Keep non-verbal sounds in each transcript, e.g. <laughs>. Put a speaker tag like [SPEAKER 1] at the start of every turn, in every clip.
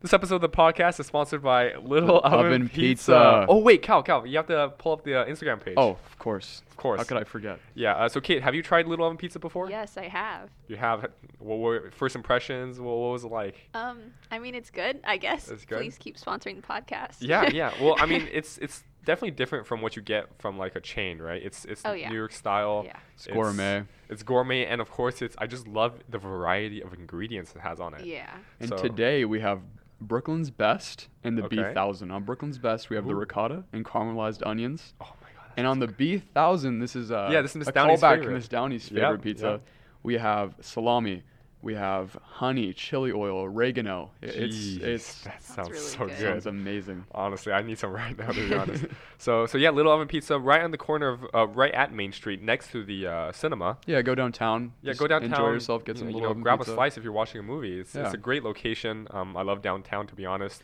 [SPEAKER 1] This episode of the podcast is sponsored by Little Oven,
[SPEAKER 2] Oven
[SPEAKER 1] Pizza.
[SPEAKER 2] Pizza.
[SPEAKER 1] Oh wait, Cal, Cal, you have to pull up the uh, Instagram page.
[SPEAKER 2] Oh, of course.
[SPEAKER 1] of course.
[SPEAKER 2] How could I forget?
[SPEAKER 1] Yeah. Uh, so, Kate, have you tried Little Oven Pizza before?
[SPEAKER 3] Yes, I have.
[SPEAKER 1] You have. What were first impressions? What, what was it like?
[SPEAKER 3] Um, I mean, it's good, I guess.
[SPEAKER 1] It's good?
[SPEAKER 3] Please keep sponsoring the podcast.
[SPEAKER 1] Yeah, <laughs> yeah. Well, I mean, it's it's definitely different from what you get from like a chain, right? It's it's
[SPEAKER 3] Oh, yeah.
[SPEAKER 1] New York style.
[SPEAKER 3] Yeah.
[SPEAKER 2] It's gourmet.
[SPEAKER 1] It's gourmet, and of course, it's. I just love the variety of ingredients it has on it.
[SPEAKER 3] Yeah.
[SPEAKER 2] And
[SPEAKER 1] So-
[SPEAKER 2] today we have Brooklyn's Best and the
[SPEAKER 1] Okay.
[SPEAKER 2] B1000. On Brooklyn's Best, we have the ricotta and caramelized onions.
[SPEAKER 1] Oh my god.
[SPEAKER 2] And on the B1000, this is uh,
[SPEAKER 1] Yeah, this is Miss
[SPEAKER 2] a
[SPEAKER 1] Downey's
[SPEAKER 2] callback
[SPEAKER 1] favorite.
[SPEAKER 2] to Miss Downey's
[SPEAKER 1] Yep,
[SPEAKER 2] favorite pizza.
[SPEAKER 1] yep.
[SPEAKER 2] We have salami. We have honey, chili oil, oregano. I- It's
[SPEAKER 1] Jeez,
[SPEAKER 2] it's
[SPEAKER 1] that
[SPEAKER 3] Sounds
[SPEAKER 1] sounds
[SPEAKER 3] really
[SPEAKER 1] so
[SPEAKER 3] good.
[SPEAKER 1] good.
[SPEAKER 2] it's amazing.
[SPEAKER 1] Honestly, I need some right now to be <laughs> honest. so so yeah, Little Oven Pizza, right on the corner of uh, right at Main Street, next to the uh, cinema.
[SPEAKER 2] Yeah, go downtown.
[SPEAKER 1] Yeah, go downtown.
[SPEAKER 2] Enjoy yourself. Get some
[SPEAKER 1] you
[SPEAKER 2] little
[SPEAKER 1] know,
[SPEAKER 2] oven
[SPEAKER 1] grab
[SPEAKER 2] pizza.
[SPEAKER 1] a slice if you're watching a movie. It's, it's a great location. Um, I love downtown to be honest.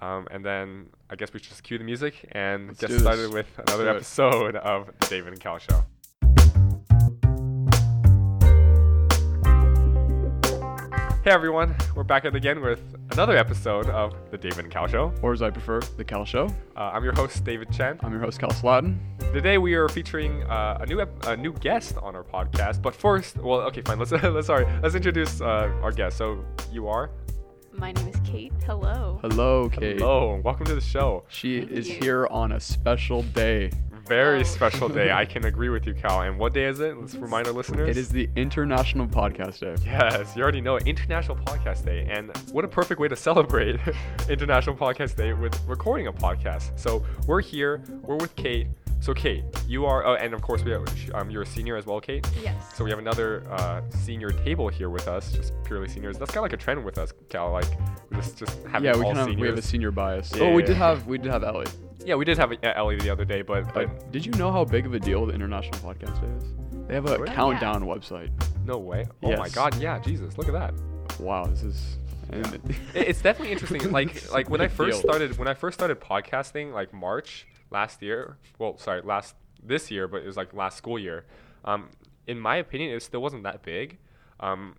[SPEAKER 1] Um, and then I guess we should just cue the music and
[SPEAKER 2] Let's
[SPEAKER 1] get started with another episode of the David and Cal Show. Hey everyone, we're back at again with another episode of the David and Cal Show.
[SPEAKER 2] Or as I prefer, the Cal Show.
[SPEAKER 1] Uh, I'm your host David Chen.
[SPEAKER 2] I'm your host, Cal Slatton.
[SPEAKER 1] Today we are featuring uh, a new ep- a new guest on our podcast. But first, well, okay, fine. Let's <laughs> let's sorry. Let's introduce uh, our guest. So you are.
[SPEAKER 3] My name is Kate. Hello.
[SPEAKER 2] Hello, Kate.
[SPEAKER 1] Hello, welcome to the show.
[SPEAKER 2] She
[SPEAKER 3] Thank
[SPEAKER 2] is
[SPEAKER 3] you.
[SPEAKER 2] here on a special day.
[SPEAKER 1] Very
[SPEAKER 3] Oh.
[SPEAKER 1] special day. I can agree with you, Cal. And what day is it? Let's remind our listeners.
[SPEAKER 2] It is the International Podcast Day.
[SPEAKER 1] Yes, you already know it. International Podcast Day. And what a perfect way to celebrate <laughs> International Podcast Day with recording a podcast. So we're here, we're with Kate. So, Kate, you are, oh, and of course, we have, um, you're a senior as well, Kate.
[SPEAKER 3] Yes.
[SPEAKER 1] So we have another uh, senior table here with us, just purely seniors. That's kind of like a trend with us, Cal. Like we just just having
[SPEAKER 2] Yeah, we
[SPEAKER 1] all
[SPEAKER 2] kind of
[SPEAKER 1] seniors.
[SPEAKER 2] we have a senior bias.
[SPEAKER 1] Yeah,
[SPEAKER 2] oh, we did have we did have Ellie.
[SPEAKER 1] Yeah, we did have uh, Ellie the other day, but but
[SPEAKER 2] But did you know how big of a deal the International Podcast Day is? They have a
[SPEAKER 1] Really?
[SPEAKER 2] countdown website.
[SPEAKER 1] no way. Oh my
[SPEAKER 2] Yes.
[SPEAKER 1] God, yeah, Jesus, look at that.
[SPEAKER 2] Wow, this is. and-
[SPEAKER 1] It- it's definitely interesting. <laughs> Like like when I
[SPEAKER 2] big
[SPEAKER 1] first
[SPEAKER 2] deal.
[SPEAKER 1] started when I first started podcasting, like March last year. Well, sorry, last this year, but it was like last school year. Um, in my opinion, it still wasn't that big. Um,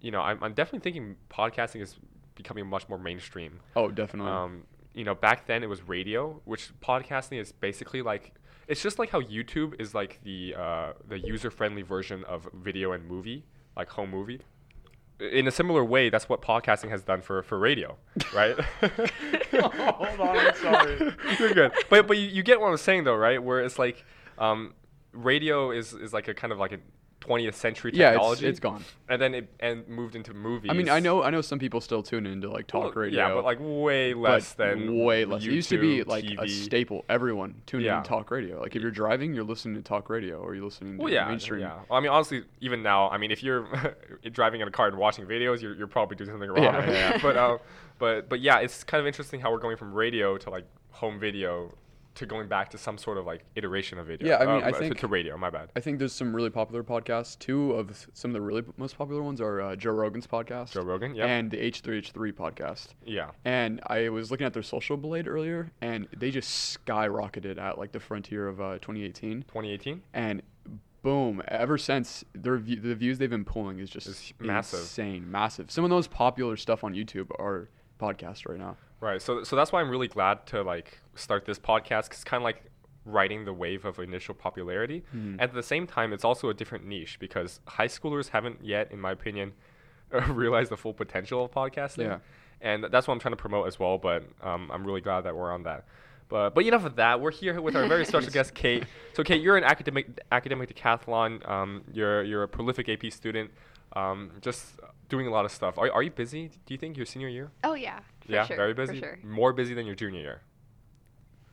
[SPEAKER 1] you know, I'm, I'm definitely thinking podcasting is becoming much more mainstream.
[SPEAKER 2] Oh, definitely.
[SPEAKER 1] Um, you know, back then it was radio, which podcasting is basically like it's just like how YouTube is like the uh, the user friendly version of video and movie, like home movie. In a similar way, that's what podcasting has done for, for radio, right? <laughs>
[SPEAKER 2] Hold on, I'm sorry. <laughs>
[SPEAKER 1] You're good, but but you, you get what I'm saying though, right? Where it's like, um, radio is, is like a kind of like a 20th century technology.
[SPEAKER 2] yeah, it's, it's gone.
[SPEAKER 1] and then it and moved into movies.
[SPEAKER 2] I mean, I know I know some people still tune into like talk
[SPEAKER 1] Well,
[SPEAKER 2] radio.
[SPEAKER 1] Yeah, but like way less than
[SPEAKER 2] way less. it used to be
[SPEAKER 1] YouTube,
[SPEAKER 2] like a staple. Everyone tuned
[SPEAKER 1] Yeah.
[SPEAKER 2] in to talk radio. Like if you're driving, you're listening to talk radio, or you're listening to
[SPEAKER 1] Well, yeah,
[SPEAKER 2] mainstream.
[SPEAKER 1] yeah. Well, I mean, honestly, even now, I mean, if you're <laughs> driving in a car and watching videos, you're, you're probably doing something wrong.
[SPEAKER 2] Yeah, yeah. <laughs>
[SPEAKER 1] but uh, but but yeah, it's kind of interesting how we're going from radio to like home video to going back to some sort of like iteration of video.
[SPEAKER 2] Yeah, I mean,
[SPEAKER 1] Uh,
[SPEAKER 2] I think-
[SPEAKER 1] to radio. My bad.
[SPEAKER 2] I think there's some really popular podcasts. Two of some of the really most popular ones are uh, Joe Rogan's podcast
[SPEAKER 1] Joe Rogan. Yeah.
[SPEAKER 2] and the H3H3 podcast.
[SPEAKER 1] yeah.
[SPEAKER 2] And I was looking at their social blade earlier, and they just skyrocketed at like the frontier of uh, 2018.
[SPEAKER 1] 2018.
[SPEAKER 2] And boom, ever since their view, the views they've been pulling is just
[SPEAKER 1] massive.
[SPEAKER 2] insane, massive. Some of those popular stuff on YouTube are podcasts right now.
[SPEAKER 1] Right. So so that's why I'm really glad to like start this podcast because kind of like riding the wave of initial popularity.
[SPEAKER 2] Mhm.
[SPEAKER 1] At the same time, it's also a different niche because high schoolers haven't yet, in my opinion, <laughs> realized the full potential of podcasting.
[SPEAKER 2] Yeah.
[SPEAKER 1] And that's what I'm trying to promote as well. But um, I'm really glad that we're on that. But but enough of that. We're here with our very special <laughs> guest, Kate. So Kate, you're an academic academic decathlon. Um, you're you're a prolific AP student. Um, just doing a lot of stuff. Are, are you busy? Do you think your senior year?
[SPEAKER 3] oh yeah. For
[SPEAKER 1] yeah,
[SPEAKER 3] sure,
[SPEAKER 1] very
[SPEAKER 3] for
[SPEAKER 1] busy.
[SPEAKER 3] sure.
[SPEAKER 1] More busy than your junior year.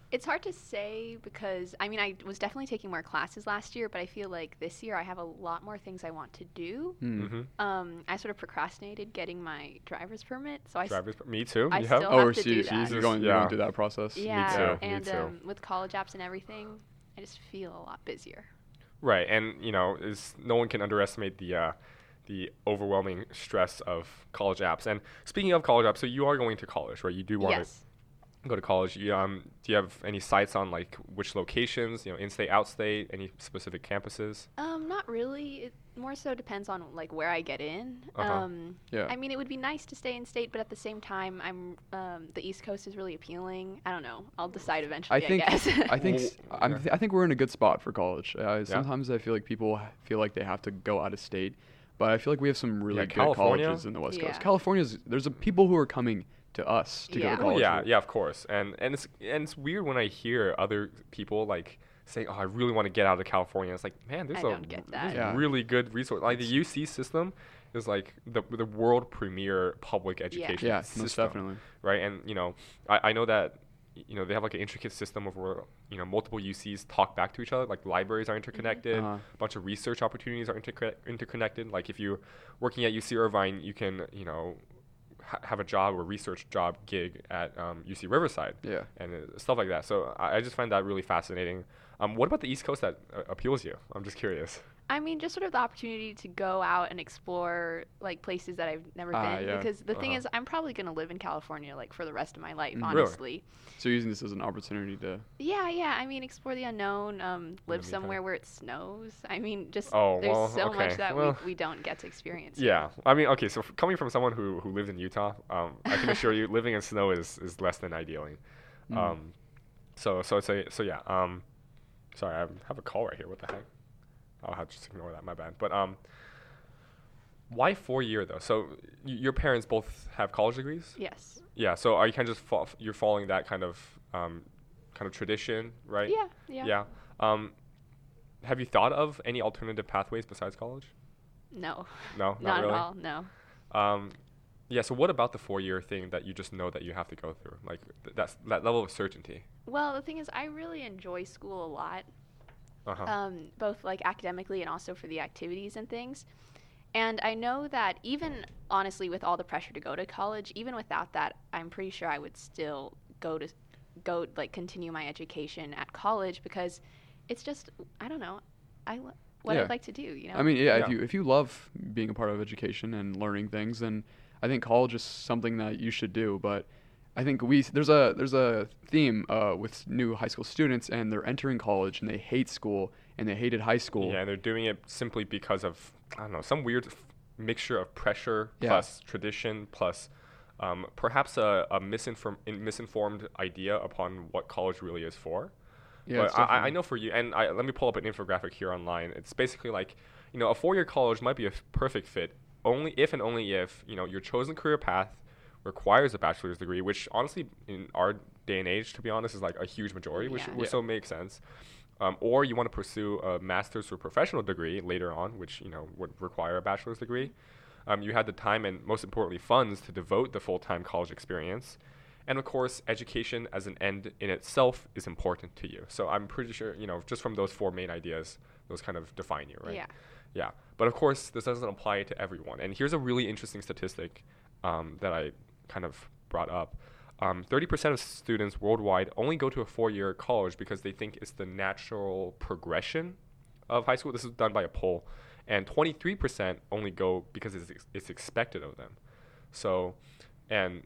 [SPEAKER 3] It's hard to say because I mean I was definitely taking more classes last year, but I feel like this year I have a lot more things I want to do.
[SPEAKER 2] Hmm.
[SPEAKER 1] Mm-hmm.
[SPEAKER 3] Um, I sort of procrastinated getting my driver's permit, so I s-
[SPEAKER 1] Drivers, me too.
[SPEAKER 3] I
[SPEAKER 1] yeah.
[SPEAKER 3] still
[SPEAKER 2] Oh,
[SPEAKER 3] have to
[SPEAKER 2] so
[SPEAKER 3] do
[SPEAKER 2] you-
[SPEAKER 3] that.
[SPEAKER 2] you're going, you're
[SPEAKER 1] yeah.
[SPEAKER 2] going through that process.
[SPEAKER 3] yeah,
[SPEAKER 1] too, me
[SPEAKER 3] and
[SPEAKER 1] too.
[SPEAKER 3] um, with college apps and everything, I just feel a lot busier.
[SPEAKER 1] Right, and you know, is no one can underestimate the uh, the overwhelming stress of college apps. And speaking of college apps, so you are going to college, right? You do want
[SPEAKER 3] Yes.
[SPEAKER 1] go to college. You, um, do you have any sites on like which locations? You know, in-state, out-state, any specific campuses?
[SPEAKER 3] Um, not really. It more so depends on like where I get in.
[SPEAKER 1] Uh-huh.
[SPEAKER 3] Um,
[SPEAKER 2] Yeah.
[SPEAKER 3] I mean, it would be nice to stay in state, but at the same time, I'm um, the East Coast is really appealing. I don't know. I'll decide eventually. I,
[SPEAKER 2] think
[SPEAKER 3] guess. <laughs>
[SPEAKER 2] I think
[SPEAKER 1] Well,
[SPEAKER 2] s- I'm th- I think we're in a good spot for college. Uh, sometimes I feel like people feel like they have to go out of state, but I feel like we have some really
[SPEAKER 1] Yeah,
[SPEAKER 2] good
[SPEAKER 1] California?
[SPEAKER 2] colleges in the West
[SPEAKER 3] Yeah.
[SPEAKER 2] Coast. California's there's a people who are coming to us to
[SPEAKER 3] Yeah.
[SPEAKER 2] go to
[SPEAKER 3] Oh,
[SPEAKER 1] Oh
[SPEAKER 2] college.
[SPEAKER 1] yeah,
[SPEAKER 2] here.
[SPEAKER 1] yeah, of course. And and it's and it's weird when I hear other people like say, "Oh, I really want to get out of California." It's like, man, there's
[SPEAKER 3] I
[SPEAKER 1] a
[SPEAKER 3] don't get
[SPEAKER 1] there's.
[SPEAKER 2] Yeah.
[SPEAKER 1] really good resource. Like the UC system is like the the world premier public education
[SPEAKER 2] Yeah,
[SPEAKER 1] system,
[SPEAKER 2] most definitely.
[SPEAKER 1] right? And you know, I, I know that y- you know they have like an intricate system of where you know multiple UCs talk back to each other. Like libraries are interconnected,
[SPEAKER 2] Uh-huh.
[SPEAKER 1] a bunch of research opportunities are interconnected. Like if you're working at UC Irvine, you can you know ha- have a job or research job gig at um, UC Riverside
[SPEAKER 2] Yeah.
[SPEAKER 1] and uh, stuff like that. So I, I just find that really fascinating. Um, what about the East Coast that uh, appeals you? I'm just curious.
[SPEAKER 3] I mean, just sort of the opportunity to go out and explore like places that I've never
[SPEAKER 2] Ah,
[SPEAKER 3] been.
[SPEAKER 2] yeah.
[SPEAKER 3] Because the thing
[SPEAKER 1] Uh-huh.
[SPEAKER 3] is, I'm probably gonna live in California like for the rest of my life.
[SPEAKER 2] Mm. Really?
[SPEAKER 3] Honestly.
[SPEAKER 2] So using this as an opportunity to
[SPEAKER 3] Yeah, yeah. I mean, explore the unknown. Um, live somewhere where it snows. I mean, just
[SPEAKER 1] Oh,
[SPEAKER 3] there's
[SPEAKER 1] well,
[SPEAKER 3] so
[SPEAKER 1] okay.
[SPEAKER 3] much that
[SPEAKER 1] Well,
[SPEAKER 3] we, we don't get to experience.
[SPEAKER 1] Yeah, I mean, okay. So f- coming from someone who, who lives in Utah, um, I can assure you, <laughs> living in snow is, is less than ideally.
[SPEAKER 2] Mm.
[SPEAKER 1] Um, so so so so yeah. Um, sorry, I have a call right here. What the heck? I'll have to just ignore that. My bad. But um, why four year though? So y- your parents both have college degrees.
[SPEAKER 3] Yes.
[SPEAKER 1] Yeah. So are you kind of just fo- you're following that kind of um, kind of tradition, right?
[SPEAKER 3] Yeah. Yeah.
[SPEAKER 1] Yeah. Um, have you thought of any alternative pathways besides college?
[SPEAKER 3] No.
[SPEAKER 1] No, <laughs> not,
[SPEAKER 3] Not
[SPEAKER 1] really.
[SPEAKER 3] at all. No.
[SPEAKER 1] Um, yeah. So what about the four-year thing that you just know that you have to go through, like th- that's that level of certainty?
[SPEAKER 3] Well, the thing is, I really enjoy school a lot.
[SPEAKER 1] Uh-huh.
[SPEAKER 3] um, both like academically and also for the activities and things. And I know that even honestly, with all the pressure to go to college, even without that, I'm pretty sure I would still go to go like continue my education at college because it's just I don't know, I lo- what
[SPEAKER 2] Yeah.
[SPEAKER 3] I'd like to do. You know.
[SPEAKER 2] I mean, yeah,
[SPEAKER 1] Yeah.
[SPEAKER 2] if you if you love being a part of education and learning things, then I think college is something that you should do. But I think we there's a there's a theme uh, with new high school students, and they're entering college and they hate school and they hated high school.
[SPEAKER 1] Yeah, they're doing it simply because of I don't know some weird f- mixture of pressure
[SPEAKER 2] Yeah.
[SPEAKER 1] plus tradition plus um, perhaps a, a misinform- misinformed idea upon what college really is for.
[SPEAKER 2] Yeah,
[SPEAKER 1] but I, I know for you, and I, let me pull up an infographic here online. It's basically like, you know, a four-year college might be a f- perfect fit only if and only if you know your chosen career path requires a bachelor's degree, which honestly, in our day and age, to be honest, is like a huge majority, which,
[SPEAKER 3] Yeah.
[SPEAKER 1] which
[SPEAKER 2] Yeah.
[SPEAKER 1] so makes sense. Um, or you want to pursue a master's or professional degree later on, which you know would require a bachelor's degree. Um, you had the time and most importantly funds to devote the full-time college experience. And of course, education as an end in itself is important to you. So I'm pretty sure, you know, just from those four main ideas, those kind of define you, right?
[SPEAKER 3] Yeah.
[SPEAKER 1] Yeah. But of course, this doesn't apply to everyone. And here's a really interesting statistic um, that I kind of brought up. Um, 30% of students worldwide only go to a four year college because they think it's the natural progression of high school. This is done by a poll. And 23% only go because it's, ex- it's expected of them. So, and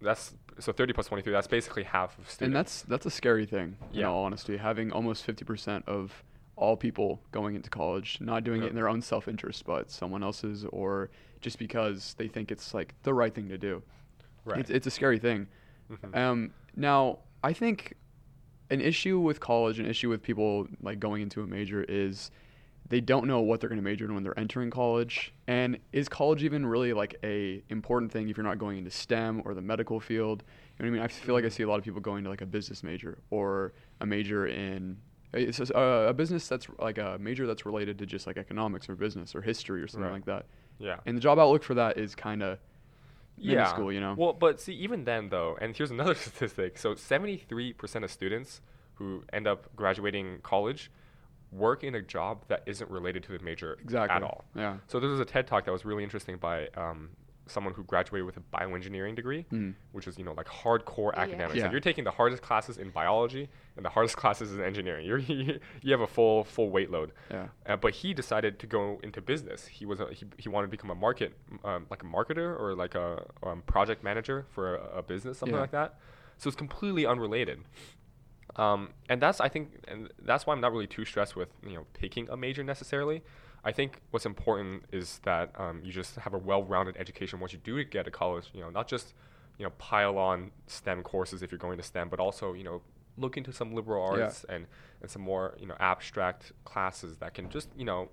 [SPEAKER 1] that's so 30 plus 23, that's basically half of students.
[SPEAKER 2] and that's that's a scary thing. In
[SPEAKER 1] Yeah.
[SPEAKER 2] all honesty, having almost 50% of all people going into college not doing
[SPEAKER 1] Yeah.
[SPEAKER 2] it in their own self-interest, but someone else's, or just because they think it's like the right thing to do.
[SPEAKER 1] Right.
[SPEAKER 2] It's, it's a scary thing.
[SPEAKER 1] Mhm.
[SPEAKER 2] Um, now, I think an issue with college, an issue with people like going into a major is they don't know what they're going to major in when they're entering college. And is college even really like a important thing if you're not going into STEM or the medical field? You know what I mean? I feel like I see a lot of people going to like a business major or a major in it's just, uh, a business that's like a major that's related to just like economics or business or history or something
[SPEAKER 1] Right.
[SPEAKER 2] like that.
[SPEAKER 1] yeah.
[SPEAKER 2] And the job outlook for that is kind of minuscule, you know?
[SPEAKER 1] Well, but see, even then, though, and here's another <laughs> statistic. So, 73% of students who end up graduating college work in a job that isn't related to the major
[SPEAKER 2] exactly.
[SPEAKER 1] at all.
[SPEAKER 2] Yeah.
[SPEAKER 1] So, there was a TED talk that was really interesting by um, someone who graduated with a bioengineering degree,
[SPEAKER 2] Mm.
[SPEAKER 1] which is, you know, like hardcore
[SPEAKER 3] Yeah.
[SPEAKER 1] academics.
[SPEAKER 2] Yeah.
[SPEAKER 1] Like you're taking the hardest classes in biology and the hardest <laughs> classes in engineering. You're, <laughs> you have a full full weight load.
[SPEAKER 2] Yeah.
[SPEAKER 1] Uh, but he decided to go into business. He was a, he, he wanted to become a market um, like a marketer or like a um, project manager for a, a business, something
[SPEAKER 2] Yeah.
[SPEAKER 1] like that. So it's completely unrelated. Um, and that's I think, and that's why I'm not really too stressed with you know picking a major necessarily. I think what's important is that um, you just have a well-rounded education once you do get to college. You know, not just you know pile on STEM courses if you're going to STEM, but also you know look into some liberal
[SPEAKER 2] Yeah.
[SPEAKER 1] arts and and some more you know abstract classes that can just you know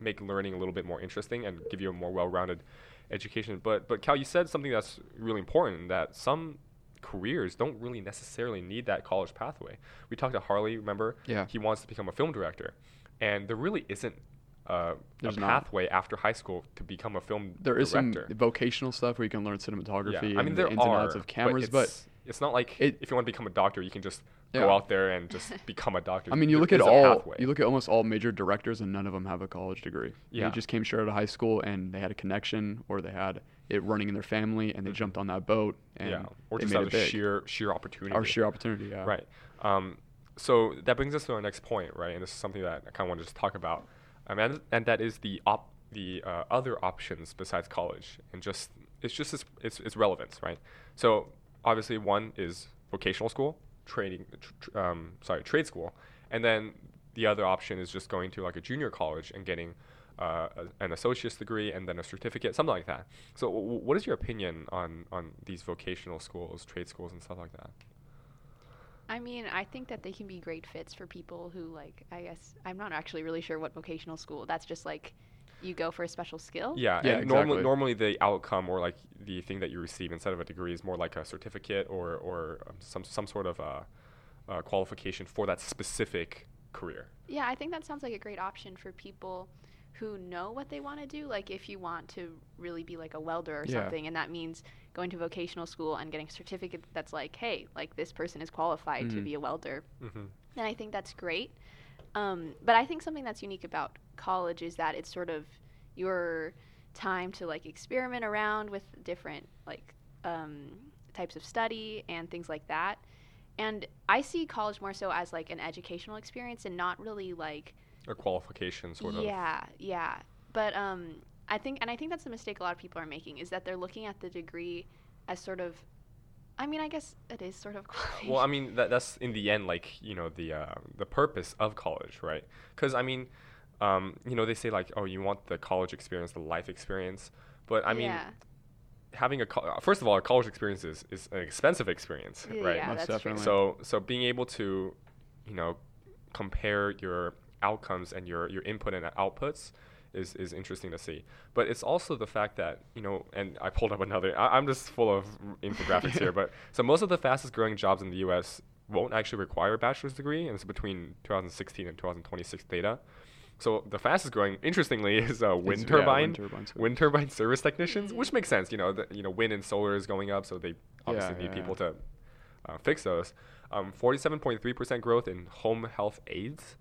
[SPEAKER 1] make learning a little bit more interesting and give you a more well-rounded education. But but Cal, you said something that's really important that some careers don't really necessarily need that college pathway. We talked to Harley, remember?
[SPEAKER 2] Yeah.
[SPEAKER 1] He wants to become a film director, and there really isn't uh, a
[SPEAKER 2] There's not.
[SPEAKER 1] pathway after high school to become a film director.
[SPEAKER 2] There is some vocational stuff where you can learn cinematography
[SPEAKER 1] yeah, I mean
[SPEAKER 2] and
[SPEAKER 1] there
[SPEAKER 2] the ins and
[SPEAKER 1] are
[SPEAKER 2] outs of cameras, but,
[SPEAKER 1] it's, it's not like
[SPEAKER 2] it-
[SPEAKER 1] if you want to become a doctor, you can just
[SPEAKER 2] Yeah.
[SPEAKER 1] go out there and just <laughs> become a doctor.
[SPEAKER 2] I mean, you
[SPEAKER 1] There
[SPEAKER 2] look at all
[SPEAKER 1] pathway.
[SPEAKER 2] you look at almost all major directors, and none of them have a college degree.
[SPEAKER 1] Yeah.
[SPEAKER 2] They just came straight out of high school, and they had a connection, or they had it running in their family, and they
[SPEAKER 1] Mhm.
[SPEAKER 2] jumped on that boat, and
[SPEAKER 1] yeah, or just
[SPEAKER 2] made
[SPEAKER 1] out
[SPEAKER 2] it
[SPEAKER 1] of
[SPEAKER 2] big.
[SPEAKER 1] sheer sheer opportunity.
[SPEAKER 2] Our sheer opportunity. Yeah.
[SPEAKER 1] Right. Um, so that brings us to our next point, right? And this is something that I kind of want to just talk about, um, and, and that is the op- the uh, other options besides college, and just it's just its, its, its relevance, right? So obviously, one is vocational school, trading, tr- um, sorry, trade school, and then the other option is just going to like a junior college and getting uh, a, an associate's degree and then a certificate, something like that. So, w- what is your opinion on on these vocational schools, trade schools, and stuff like that?
[SPEAKER 3] I mean, I think that they can be great fits for people who like. I guess I'm not actually really sure what vocational school. That's just like, you go for a special skill.
[SPEAKER 1] Yeah,
[SPEAKER 2] Yeah,
[SPEAKER 1] and normally
[SPEAKER 2] exactly.
[SPEAKER 1] normally the outcome or like the thing that you receive instead of a degree is more like a certificate or or um, some some sort of uh, uh, qualification for that specific career.
[SPEAKER 3] Yeah, I think that sounds like a great option for people who know what they want to do. Like if you want to really be like a welder or
[SPEAKER 2] Yeah.
[SPEAKER 3] something, and that means going to vocational school and getting a certificate that's like, hey, like this person is qualified to
[SPEAKER 2] Mhm.
[SPEAKER 3] be a welder.
[SPEAKER 1] Mm-hmm.
[SPEAKER 3] then I think that's great. Um, but I think something that's unique about college is that it's sort of your time to like experiment around with different like um, types of study and things like that. And I see college more so as like an educational experience and not really like
[SPEAKER 1] A qualification sort of.
[SPEAKER 3] yeah, yeah. But um, I think, and I think that's the mistake a lot of people are making is that they're looking at the degree as sort of. I mean, I guess it is sort of. <laughs>
[SPEAKER 1] Well, I mean that that's in the end like you know the uh, the purpose of college, right? Because I mean, um, you know they say like oh you want the college experience, the life experience, but I mean
[SPEAKER 3] yeah.
[SPEAKER 1] having a co- first of all a college experience is, is an expensive experience,
[SPEAKER 3] Yeah,
[SPEAKER 1] right?
[SPEAKER 3] yeah,
[SPEAKER 2] Most
[SPEAKER 3] that's true.
[SPEAKER 2] definitely.
[SPEAKER 1] So so being able to, you know, compare your outcomes and your your input and outputs is is interesting to see. But it's also the fact that you know, and I pulled up another. I, I'm just full of infographics here, <laughs> but so most of the fastest growing jobs in the U.S. won't actually require a bachelor's degree, and it's between 2016 and 2026 data. So the fastest growing, interestingly, <laughs> is uh, wind
[SPEAKER 2] It's- yeah,
[SPEAKER 1] turbine,
[SPEAKER 2] wind
[SPEAKER 1] wind turbine service technicians, which makes sense. You know, the, you know, wind and solar is going up, so they obviously
[SPEAKER 2] Yeah,
[SPEAKER 1] need
[SPEAKER 2] yeah,
[SPEAKER 1] people
[SPEAKER 2] yeah.
[SPEAKER 1] to uh, fix those. Um, 47.3% growth in home health aides.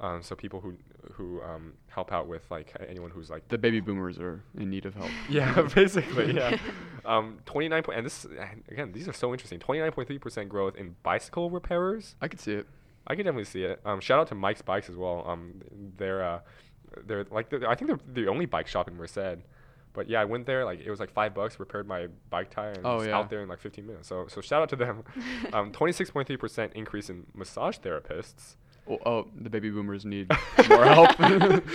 [SPEAKER 1] Um, so people who who um, help out with like anyone who's like
[SPEAKER 2] The baby boomers are in need of help. <laughs>
[SPEAKER 1] yeah <laughs> basically yeah <laughs> um, 29 point and this again these are so interesting 29.3% growth in bicycle repairers
[SPEAKER 2] I could see it.
[SPEAKER 1] I can definitely see it. Um, shout out to Mike's Bikes as well. Um, they're uh, they're like they're, I think they're the only bike shop in Merced. But yeah, I went there like it was like five bucks, repaired my bike tire, and
[SPEAKER 2] Oh,
[SPEAKER 1] was
[SPEAKER 2] yeah.
[SPEAKER 1] out there in like 15 minutes. So so shout out to them. um, 26.3 percent increase in massage therapists,
[SPEAKER 2] Well, oh, the baby boomers need <laughs> more help. <laughs>
[SPEAKER 1] and then <laughs>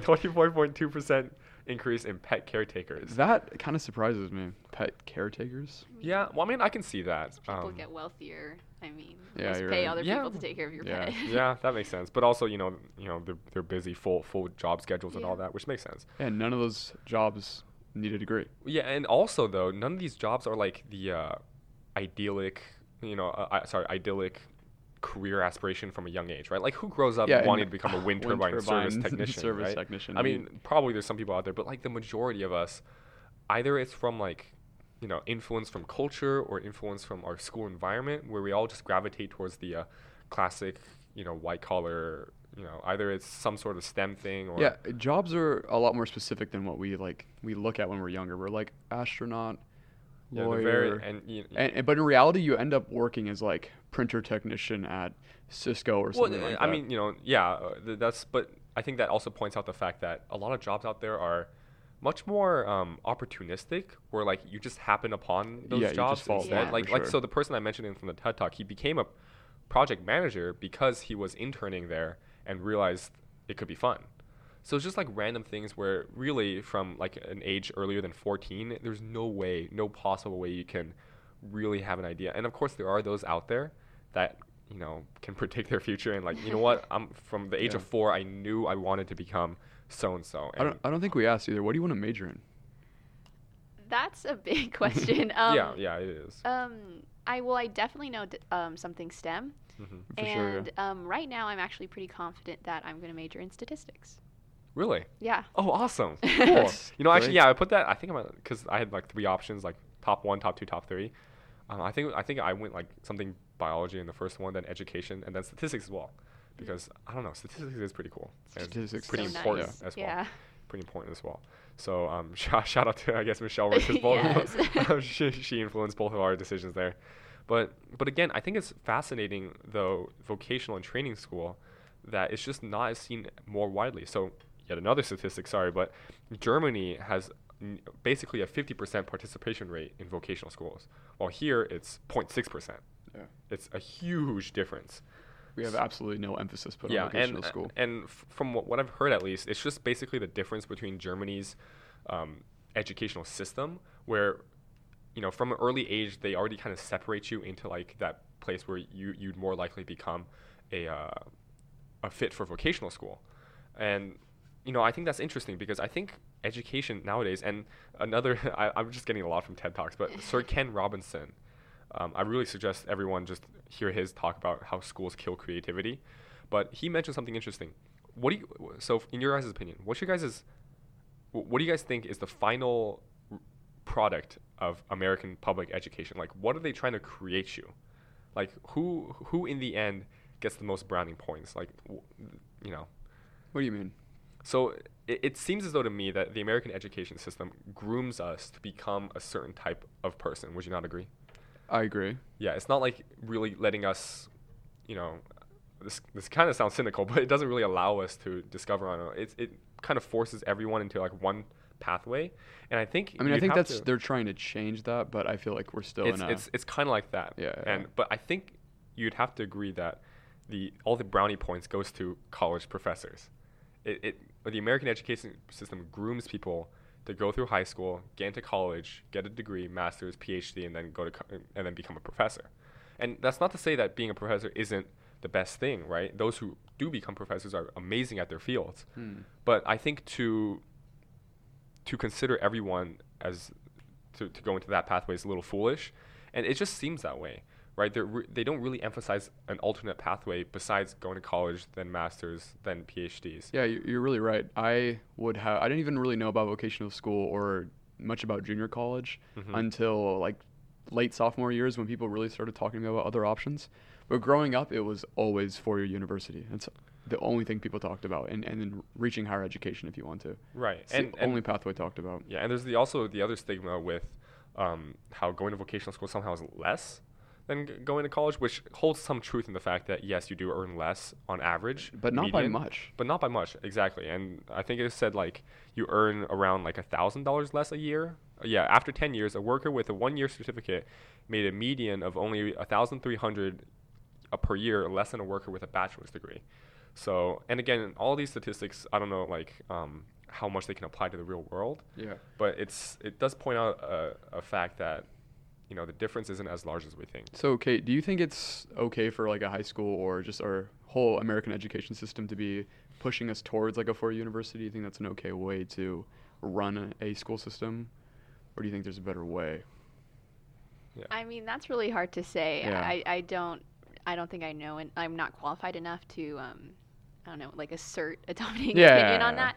[SPEAKER 1] 24.2 percent increase in pet caretakers.
[SPEAKER 2] that kind of surprises me. Pet caretakers.
[SPEAKER 1] yeah, well I mean I can see that.
[SPEAKER 3] People
[SPEAKER 1] Um,
[SPEAKER 3] get wealthier. I mean,
[SPEAKER 2] Yeah,
[SPEAKER 3] just
[SPEAKER 2] you're
[SPEAKER 3] pay
[SPEAKER 2] right.
[SPEAKER 3] other
[SPEAKER 1] Yeah.
[SPEAKER 3] people to take care of your
[SPEAKER 2] Yeah.
[SPEAKER 3] pet.
[SPEAKER 1] yeah, that makes sense. But also, you know, you know, they're, they're busy, full full job schedules and all that, which makes sense.
[SPEAKER 2] And none of those jobs need a degree.
[SPEAKER 1] Yeah, and also though, none of these jobs are like the uh, idyllic, you know, uh, sorry, idyllic career aspiration from a young age, right? Like who grows up
[SPEAKER 2] Yeah,
[SPEAKER 1] wanting to become a wind <sighs>
[SPEAKER 2] wind
[SPEAKER 1] turbine, service <laughs> technician?
[SPEAKER 2] service
[SPEAKER 1] right?
[SPEAKER 2] technician,
[SPEAKER 1] I mean, probably there's some people out there, but like the majority of us, either it's from like, you know, influence from culture or influence from our school environment, where we all just gravitate towards the uh, classic, you know, white collar. You know, either it's some sort of STEM thing or
[SPEAKER 2] Yeah, jobs are a lot more specific than what we like. We look at when we're younger. We're like astronaut,
[SPEAKER 1] yeah,
[SPEAKER 2] lawyer,
[SPEAKER 1] very
[SPEAKER 2] and,
[SPEAKER 1] and, you,
[SPEAKER 2] and, but in reality, you end up working as like printer technician at Cisco or something
[SPEAKER 1] well,
[SPEAKER 2] like
[SPEAKER 1] I
[SPEAKER 2] that.
[SPEAKER 1] mean, you know, yeah, uh, that's. But I think that also points out the fact that a lot of jobs out there are much more um, opportunistic, where like you just happen upon those
[SPEAKER 2] Yeah, you just
[SPEAKER 1] jobs
[SPEAKER 2] fall
[SPEAKER 1] instead.
[SPEAKER 3] for
[SPEAKER 1] Like
[SPEAKER 2] it,
[SPEAKER 1] like so the person I mentioned in from the TED Talk, he became a project manager because he was interning there and realized it could be fun. So it's just like random things where really from like an age earlier than 14, there's no way, no possible way you can really have an idea. And of course there are those out there that, you know, can <laughs> predict their future and like, you know <laughs> what, I'm from the age
[SPEAKER 2] Yeah.
[SPEAKER 1] of 4, I knew I wanted to become so and so.
[SPEAKER 2] I don't. I don't think we asked either. What do you want to major in?
[SPEAKER 3] That's a big <laughs> question. Um,
[SPEAKER 1] yeah, yeah, it is.
[SPEAKER 3] Um, I well, I definitely know d- um, something STEM,
[SPEAKER 1] mm-hmm.
[SPEAKER 2] For sure, yeah.
[SPEAKER 3] and um, right now I'm actually pretty confident that I'm going to major in statistics.
[SPEAKER 1] Really?
[SPEAKER 3] Yeah.
[SPEAKER 1] Oh, awesome. Cool. You know, actually, yeah, I put that. I think I'm because I had like three options, like top one, top two, top three. Um, I think I think I went like something biology in the first one, then education, and then statistics as well, because I don't know, statistics is pretty cool. and
[SPEAKER 2] Statistics
[SPEAKER 1] pretty
[SPEAKER 3] so
[SPEAKER 1] important
[SPEAKER 3] nice.
[SPEAKER 1] as well.
[SPEAKER 3] Yeah.
[SPEAKER 1] Pretty important as well. So um, <laughs> shout, shout out to I guess Michelle because <laughs> both
[SPEAKER 3] Yes. <laughs>
[SPEAKER 1] she, she influenced both of our decisions there. But but again, I think it's fascinating though vocational and training school that it's just not seen more widely. So yet another statistic, sorry, but Germany has n- basically a 50% participation rate in vocational schools, while here it's 0.6%.
[SPEAKER 2] Yeah.
[SPEAKER 1] It's a huge difference.
[SPEAKER 2] We have absolutely no emphasis put
[SPEAKER 1] yeah,
[SPEAKER 2] on vocational
[SPEAKER 1] and
[SPEAKER 2] school.
[SPEAKER 1] and f- from what, what I've heard at least, it's just basically the difference between Germany's um, educational system, where you know from an early age they already kind of separate you into like that place where you you'd more likely become a uh, a fit for vocational school, and you know I think that's interesting because I think education nowadays and another <laughs> I, I'm just getting a lot from TED talks, but Sir <laughs> Ken Robinson. Um, I really suggest everyone just hear his talk about how schools kill creativity. But he mentioned something interesting. What do you? So, in your guys' opinion, what's your guys' what do you guys think is the final product of American public education? Like, what are they trying to create you? Like, who who in the end gets the most browning points? Like, you know.
[SPEAKER 2] What do you mean?
[SPEAKER 1] So it, it seems as though to me that the American education system grooms us to become a certain type of person. Would you not agree?
[SPEAKER 2] I agree.
[SPEAKER 1] Yeah, it's not like really letting us, you know, this this kind of sounds cynical, <laughs> but it doesn't really allow us to discover on our. It it kind of forces everyone into like one pathway, and I think
[SPEAKER 2] I mean, I think that's
[SPEAKER 1] to-
[SPEAKER 2] they're trying to change that, but I feel like we're still
[SPEAKER 1] it's
[SPEAKER 2] in a.
[SPEAKER 1] it's it's kind of like that.
[SPEAKER 2] Yeah,
[SPEAKER 1] And
[SPEAKER 2] yeah.
[SPEAKER 1] but I think you'd have to agree that the all the brownie points goes to college professors. It, it the American education system grooms people to go through high school, get into college, get a degree, master's, PhD, and then go to co- and then become a professor. And that's not to say that being a professor isn't the best thing, right? Those who do become professors are amazing at their fields.
[SPEAKER 2] Hmm.
[SPEAKER 1] But I think to to consider everyone as to, to go into that pathway is a little foolish, and it just seems that way, right? They re- they don't really emphasize an alternate pathway besides going to college, then masters, then PhDs.
[SPEAKER 2] Yeah, you- you're really right. I would have. I didn't even really know about vocational school or much about junior college
[SPEAKER 1] Mhm.
[SPEAKER 2] until like late sophomore years when people really started talking to me about other options. But growing up, it was always four-year university. That's the only thing people talked about, and and then reaching higher education if you want to.
[SPEAKER 1] Right,
[SPEAKER 2] It's
[SPEAKER 1] and,
[SPEAKER 2] the
[SPEAKER 1] and
[SPEAKER 2] only pathway talked about.
[SPEAKER 1] yeah, and there's the also the other stigma with um, how going to vocational school somehow is less than g- going to college, which holds some truth in the fact that yes, you do earn less on average,
[SPEAKER 2] But not by much.
[SPEAKER 1] but not by much exactly and i think it said like you earn around like a thousand dollars less a year yeah after 10 years a worker with a one year certificate made a median of only a thousand three hundred per year less than a worker with a bachelor's degree so and again all these statistics i don't know like um, how much they can apply to the real world
[SPEAKER 2] Yeah.
[SPEAKER 1] but it's it does point out a, a fact that you know the difference isn't as large as we think
[SPEAKER 2] So, Kate, do you think it's okay for like a high school or just our whole American education system to be pushing us towards like a four-year university? Do you think that's an okay way to run a school system, or do you think there's a better way?
[SPEAKER 1] yeah
[SPEAKER 3] I mean, that's really hard to say.
[SPEAKER 2] Yeah.
[SPEAKER 3] I, I don't I don't think I know, and I'm not qualified enough to um, I don't know, like assert a <laughs> dominating
[SPEAKER 2] Yeah,
[SPEAKER 3] opinion
[SPEAKER 2] yeah,
[SPEAKER 3] on
[SPEAKER 2] yeah.
[SPEAKER 3] that.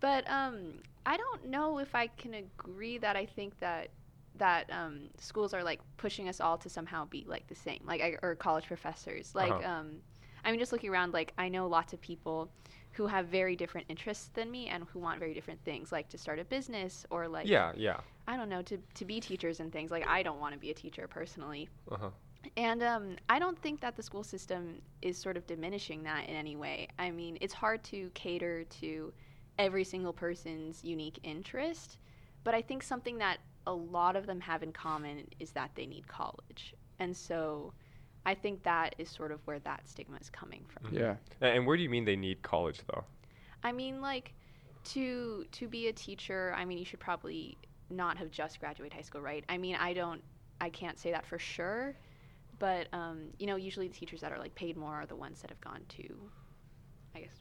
[SPEAKER 3] But um, I don't know if I can agree that I think that that um, schools are like pushing us all to somehow be like the same, like I, or college professors. Like,
[SPEAKER 1] Uh-huh.
[SPEAKER 3] um, I mean, just looking around, like I know lots of people who have very different interests than me and who want very different things, like to start a business or like
[SPEAKER 1] yeah yeah
[SPEAKER 3] I don't know, to, to be teachers and things. Like, I don't want to be a teacher personally.
[SPEAKER 1] uh-huh
[SPEAKER 3] And um, I don't think that the school system is sort of diminishing that in any way. I mean, it's hard to cater to every single person's unique interest. But I think something that a lot of them have in common is that they need college. And so I think that is sort of where that stigma is coming from.
[SPEAKER 2] Yeah.
[SPEAKER 1] And where do you mean they need college though?
[SPEAKER 3] I mean, like, to to be a teacher, I mean, you should probably not have just graduated high school, right? I mean, I don't, I can't say that for sure, but um, you know, usually the teachers that are like paid more are the ones that have gone to, I guess.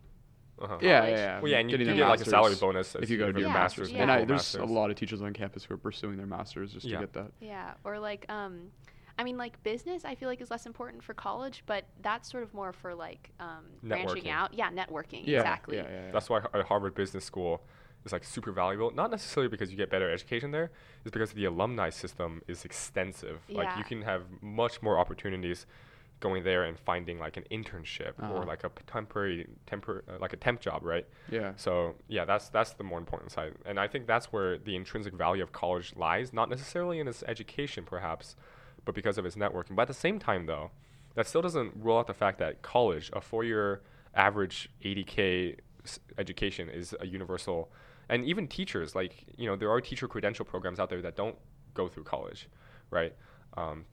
[SPEAKER 1] Uh-huh.
[SPEAKER 2] Yeah, yeah, yeah.
[SPEAKER 1] Well, yeah, and you, you
[SPEAKER 2] their
[SPEAKER 1] get like a salary bonus
[SPEAKER 2] if you go to
[SPEAKER 1] for
[SPEAKER 2] your
[SPEAKER 3] Yeah,
[SPEAKER 2] masters.
[SPEAKER 3] yeah.
[SPEAKER 2] And I,
[SPEAKER 1] full
[SPEAKER 2] there's a lot of teachers on campus who are pursuing their masters just
[SPEAKER 1] Yeah.
[SPEAKER 2] to get that.
[SPEAKER 3] Yeah, or like, um, I mean, like business, I feel like is less important for college, but that's sort of more for like um, branching out. Yeah, networking.
[SPEAKER 2] Yeah,
[SPEAKER 3] exactly.
[SPEAKER 2] Yeah, yeah, yeah.
[SPEAKER 1] That's why Har- Harvard Business School is like super valuable. Not necessarily because you get better education there, it's because the alumni system is extensive. Like you can have much more opportunities going there and finding like an internship
[SPEAKER 2] Uh-huh.
[SPEAKER 1] or like a temporary temper uh, like a temp job, right?
[SPEAKER 2] yeah.
[SPEAKER 1] So yeah, that's that's the more important side, and I think that's where the intrinsic value of college lies. Not necessarily in its education, perhaps, but because of its networking. But at the same time, though, that still doesn't rule out the fact that college, a four-year average 80k s- education, is a universal. And even teachers, like you know, there are teacher credential programs out there that don't go through college, right? Um,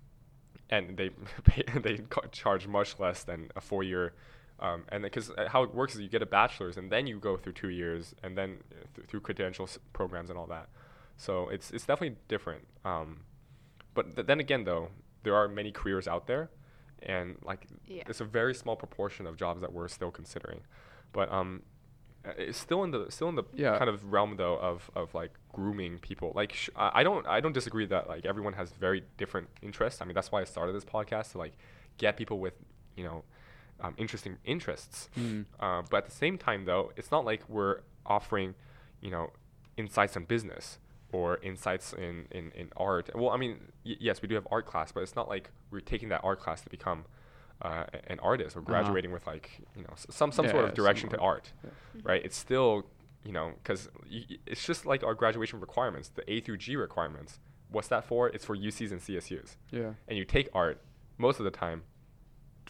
[SPEAKER 1] and they pay, <laughs> they charge much less than a four year. Um, and because how it works is you get a bachelor's and then you go through two years and then uh, th- through credential programs and all that. So it's it's definitely different. Um, but th- then again, though, there are many careers out there, and like
[SPEAKER 3] Yeah.
[SPEAKER 1] it's a very small proportion of jobs that we're still considering. But um, uh, it's still in the still in the
[SPEAKER 2] Yeah.
[SPEAKER 1] kind of realm though of, of like grooming people. Like sh- I I don't I don't disagree that like everyone has very different interests. I mean that's why I started this podcast to like get people with you know um, interesting interests.
[SPEAKER 2] Mm.
[SPEAKER 1] Uh, but at the same time though, it's not like we're offering you know insights on business or insights in, in, in art. Well, I mean, y- yes, we do have art class, but it's not like we're taking that art class to become uh, an artist or graduating with like you know some some
[SPEAKER 2] Uh-huh. Yeah,
[SPEAKER 1] sort of direction
[SPEAKER 2] some
[SPEAKER 1] to
[SPEAKER 2] art.
[SPEAKER 1] art, right? It's still you know because it's just like our graduation requirements, the A through G requirements. What's that for? It's for UCs and CSUs,
[SPEAKER 2] Yeah.
[SPEAKER 1] and you take art most of the time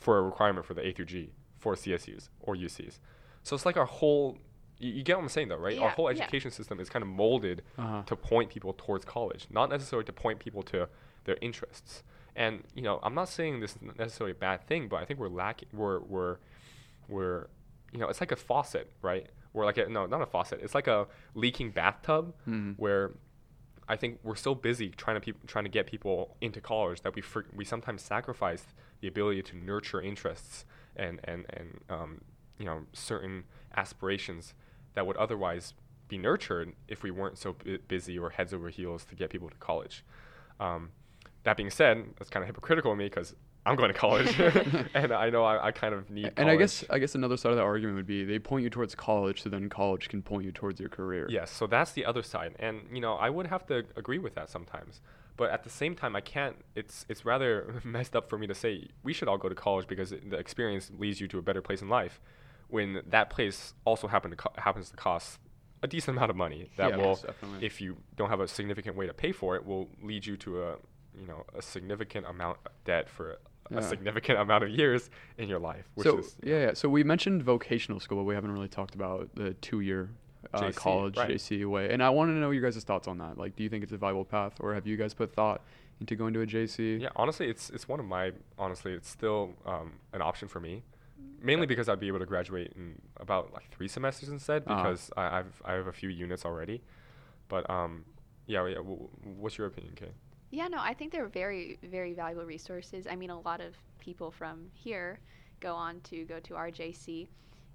[SPEAKER 1] for a requirement for the A through G for CSUs or UCs. So it's like our whole. You, you get what I'm saying, though, right? Yeah, Our
[SPEAKER 3] Yeah,
[SPEAKER 1] whole
[SPEAKER 3] yeah.
[SPEAKER 1] education system is kind of molded
[SPEAKER 2] Uh-huh.
[SPEAKER 1] to point people towards college, not necessarily to point people to their interests. And you know, I'm not saying this is necessarily a bad thing, but I think we're lacking. We're we're we're you know, it's like a faucet, right? We're like a no, not a faucet. It's like a leaking bathtub
[SPEAKER 2] Mhm.
[SPEAKER 1] where I think we're so busy trying to peop- trying to get people into college that we for- we sometimes sacrifice the ability to nurture interests and and and um, you know certain aspirations that would otherwise be nurtured if we weren't so bu- busy or heads over heels to get people to college. Um, that being said, it's kind of hypocritical of me because I'm going to college, <laughs> <laughs> and I know I, I kind of need.
[SPEAKER 2] And I guess. I guess another side of that argument would be they point you towards college, so then college can point you towards your career.
[SPEAKER 1] Yes, so that's the other side, and you know I would have to agree with that sometimes, but at the same time I can't. It's it's rather <laughs> messed up for me to say we should all go to college because the experience leads you to a better place in life, when that place also happen to co- happens to cost a decent amount of money that
[SPEAKER 2] Yeah,
[SPEAKER 1] will,
[SPEAKER 2] definitely.
[SPEAKER 1] if you don't have a significant way to pay for it, will lead you to a you know a significant amount of debt for a,
[SPEAKER 2] Yeah.
[SPEAKER 1] a significant amount of years in your life. Which
[SPEAKER 2] so
[SPEAKER 1] is,
[SPEAKER 2] yeah, yeah, so we mentioned vocational school, but we haven't really talked about the two-year uh,
[SPEAKER 1] JC,
[SPEAKER 2] college
[SPEAKER 1] right.
[SPEAKER 2] JC way. And I want to know your guys' thoughts on that. Like, do you think it's a viable path, or have you guys put thought into going to a JC?
[SPEAKER 1] Yeah, honestly, it's it's one of my honestly, it's still um, an option for me, mainly because I'd be able to graduate in about like three semesters instead
[SPEAKER 2] Uh-huh.
[SPEAKER 1] because I, I've I have a few units already, but um, yeah, yeah. W- what's your opinion, Kay?
[SPEAKER 3] Yeah, no, I think they're very, very valuable resources. I mean, a lot of people from here go on to go to RJC,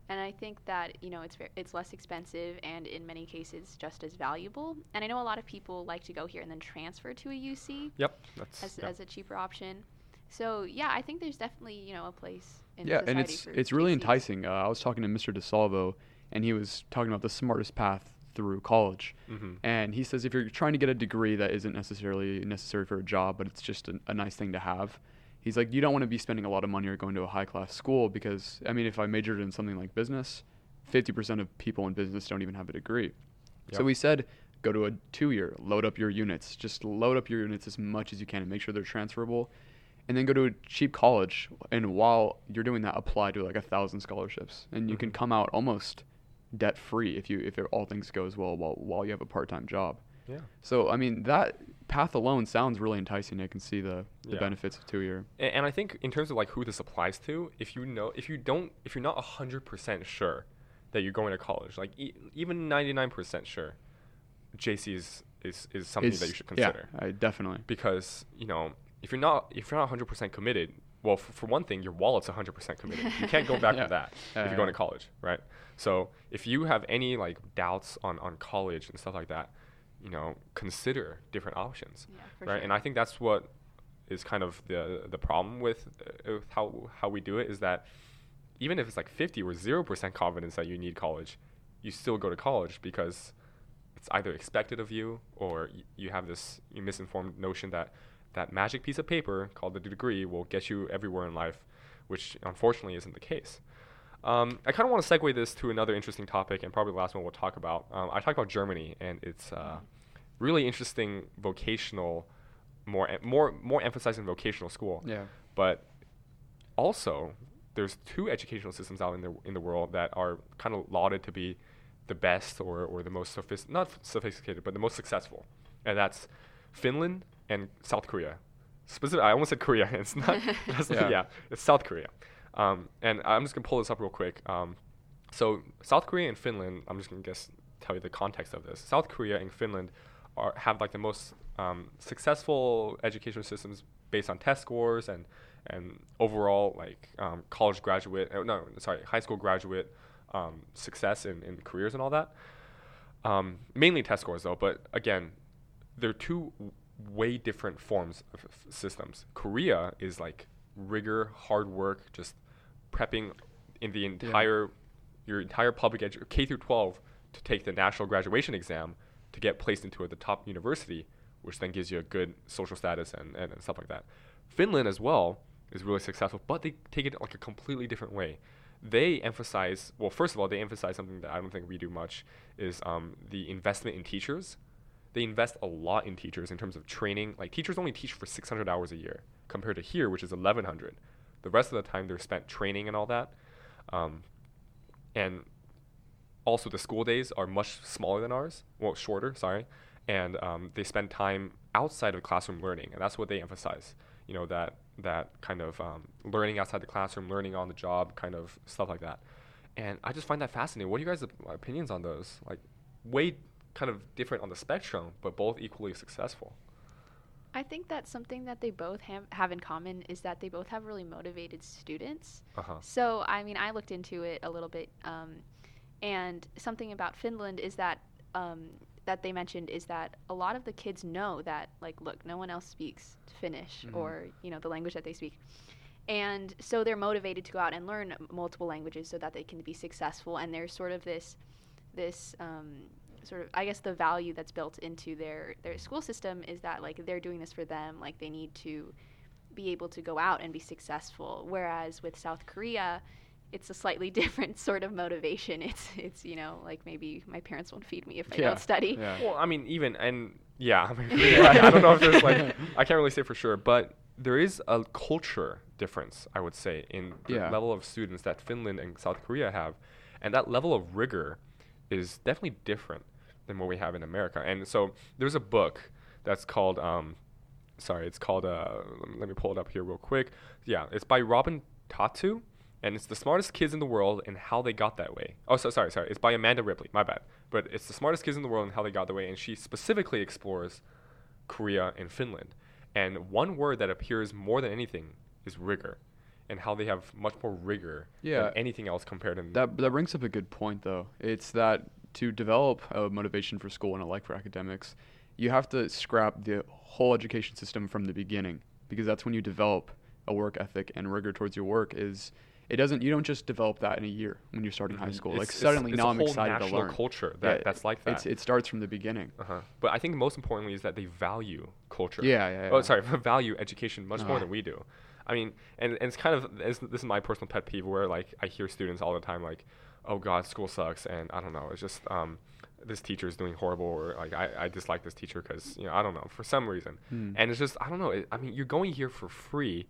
[SPEAKER 3] and I think that you know it's it's less expensive and in many cases just as valuable. And I know a lot of people like to go here and then transfer to a UC
[SPEAKER 1] Yep, that's
[SPEAKER 3] as,
[SPEAKER 1] yeah.
[SPEAKER 3] as a cheaper option. So yeah, I think there's definitely you know a place in
[SPEAKER 2] yeah, and it's it's really enticing. Uh, I was talking to Mr. DeSalvo, and he was talking about the smartest path through college.
[SPEAKER 1] Mhm.
[SPEAKER 2] And he says if you're trying to get a degree that isn't necessarily necessary for a job, but it's just a, a nice thing to have, he's like, you don't want to be spending a lot of money or going to a high class school because, I mean, if I majored in something like business, 50% of people in business don't even have a degree. So
[SPEAKER 1] Yep.
[SPEAKER 2] we said, go to a two year, load up your units. Just load up your units as much as you can and make sure they're transferable. And then go to a cheap college. And while you're doing that, apply to like a thousand scholarships. And you can
[SPEAKER 1] Mhm.
[SPEAKER 2] come out almost debt free if you if all things goes well while while you have a part time job.
[SPEAKER 1] Yeah.
[SPEAKER 2] So I mean that path alone sounds really enticing. I can see the, the
[SPEAKER 1] Yeah.
[SPEAKER 2] benefits of two year.
[SPEAKER 1] A- And I think in terms of like who this applies to, if you know, if you don't, if you're not hundred percent sure that you're going to college, like e- even ninety nine percent sure, JC is is, is something that you should consider.
[SPEAKER 2] Yeah, I definitely.
[SPEAKER 1] because you know if you're not if you're not 100% committed well for, for one thing your wallet's 100% committed you can't go back <laughs>
[SPEAKER 2] Yeah.
[SPEAKER 1] to that
[SPEAKER 2] Yeah,
[SPEAKER 1] if you're going
[SPEAKER 2] yeah.
[SPEAKER 1] to college right so if you have any like doubts on on college and stuff like that you know consider different options
[SPEAKER 3] Yeah,
[SPEAKER 1] right
[SPEAKER 3] sure.
[SPEAKER 1] and i think that's what is kind of the the problem with, uh, with how how we do it is that even if it's like 50 or 0% confidence that you need college you still go to college because it's either expected of you or y- you have this misinformed notion that that magic piece of paper called the degree will get you everywhere in life, which unfortunately isn't the case. Um, I kind of want to segue this to another interesting topic, and probably the last one we'll talk about. Um, I talked about Germany and its uh, really interesting vocational, more em- more more emphasizing vocational school
[SPEAKER 2] Yeah.
[SPEAKER 1] but also there's two educational systems out in the in the world that are kind of lauded to be the best or, or the most sophist- not sophisticated but the most successful and that's Finland and South Korea specific I almost said Korea <laughs> it's not <laughs> that's yeah.
[SPEAKER 2] Yeah.
[SPEAKER 1] it's South Korea um, and I'm just gonna pull this up real quick um, so South Korea and Finland I'm just gonna guess tell you the context of this South Korea and Finland are have like the most um, successful education systems based on test scores and and overall like um, college graduate uh, no sorry high school graduate um, success in, in careers and all that um, mainly test scores though but again they're two w- way different forms of systems. Korea is like rigor hard work just prepping in the entire your entire public edu- k through 12 to take the national graduation exam to get placed into the top university which then gives you a good social status and, and, and stuff like that. Finland as well is really successful but they take it like a completely different way. They emphasize well first of all they emphasize something that i don't think we do much is um, the investment in teachers they invest a lot in teachers in terms of training. Like teachers only teach for 600 hours a year compared to here which is 1100 the rest of the time they're spent training and all that. Um, and also the school days are much smaller than ours. Well shorter sorry. And um, they spend time outside of classroom learning and that's what they emphasize. You know that that kind of um, learning outside the classroom learning on the job kind of stuff like that. And i just find that fascinating. What are you guys' opinions on those? Like way kind of different on the spectrum but both equally successful
[SPEAKER 3] I think that something that they both have, have in common is that they both have really motivated students.
[SPEAKER 1] uh-huh
[SPEAKER 3] So, I mean, I looked into it a little bit, um, and something about Finland is that um, that they mentioned is that a lot of the kids know that, like, look, no one else speaks Finnish
[SPEAKER 2] Mhm.
[SPEAKER 3] or you know the language that they speak, and so they're motivated to go out and learn multiple languages so that they can be successful. And there's sort of this this um, sort of I guess the value that's built into their their school system is that like they're doing this for them, like they need to be able to go out and be successful. Whereas with South Korea, it's a slightly <laughs> different sort of motivation. It's it's you know like maybe my parents won't feed me if I
[SPEAKER 2] Yeah,
[SPEAKER 3] don't study.
[SPEAKER 2] yeah.
[SPEAKER 1] Well, I mean, even and yeah, <laughs> I, mean, I, I don't know if there's like <laughs> I can't really say for sure, but there is a culture difference, I would say, in the
[SPEAKER 2] Yeah.
[SPEAKER 1] level of students that Finland and South Korea have, and that level of rigor is definitely different than what we have in America. And so there's a book that's called um, sorry, it's called uh, let me pull it up here real quick. Yeah, it's by Robin Tatu, and it's the smartest kids in the world and how they got that way. Oh, so sorry, sorry, it's by Amanda Ripley. My bad, but it's the smartest kids in the world and how they got that way, and she specifically explores Korea and Finland. And one word that appears more than anything is rigor, and how they have much more rigor
[SPEAKER 2] Yeah.
[SPEAKER 1] than anything else compared to
[SPEAKER 2] That that brings up a good point though. It's that to develop a motivation for school and a like for academics, you have to scrap the whole education system from the beginning because that's when you develop a work ethic and rigor towards your work is it doesn't you don't just develop that in a year when you're starting high
[SPEAKER 1] Mhm.
[SPEAKER 2] school.
[SPEAKER 1] It's-
[SPEAKER 2] like suddenly
[SPEAKER 1] it's
[SPEAKER 2] now
[SPEAKER 1] a
[SPEAKER 2] I'm excited to learn.
[SPEAKER 1] culture that- that's like
[SPEAKER 2] It's,
[SPEAKER 1] that.
[SPEAKER 2] it starts from the beginning.
[SPEAKER 1] Uh-huh. But I think most importantly is that they value culture.
[SPEAKER 2] Yeah, yeah,
[SPEAKER 1] Oh, sorry, <laughs> value education much more
[SPEAKER 2] Uh-huh.
[SPEAKER 1] than we do. I mean, and, and it's kind of it's, this is my personal pet peeve where like I hear students all the time like, "Oh God, school sucks," and I don't know, it's just um, this teacher is doing horrible, or like I, I dislike this teacher because you know I don't know for some reason,
[SPEAKER 2] Hmm.
[SPEAKER 1] and it's just I don't know. It, I mean, you're going here for free,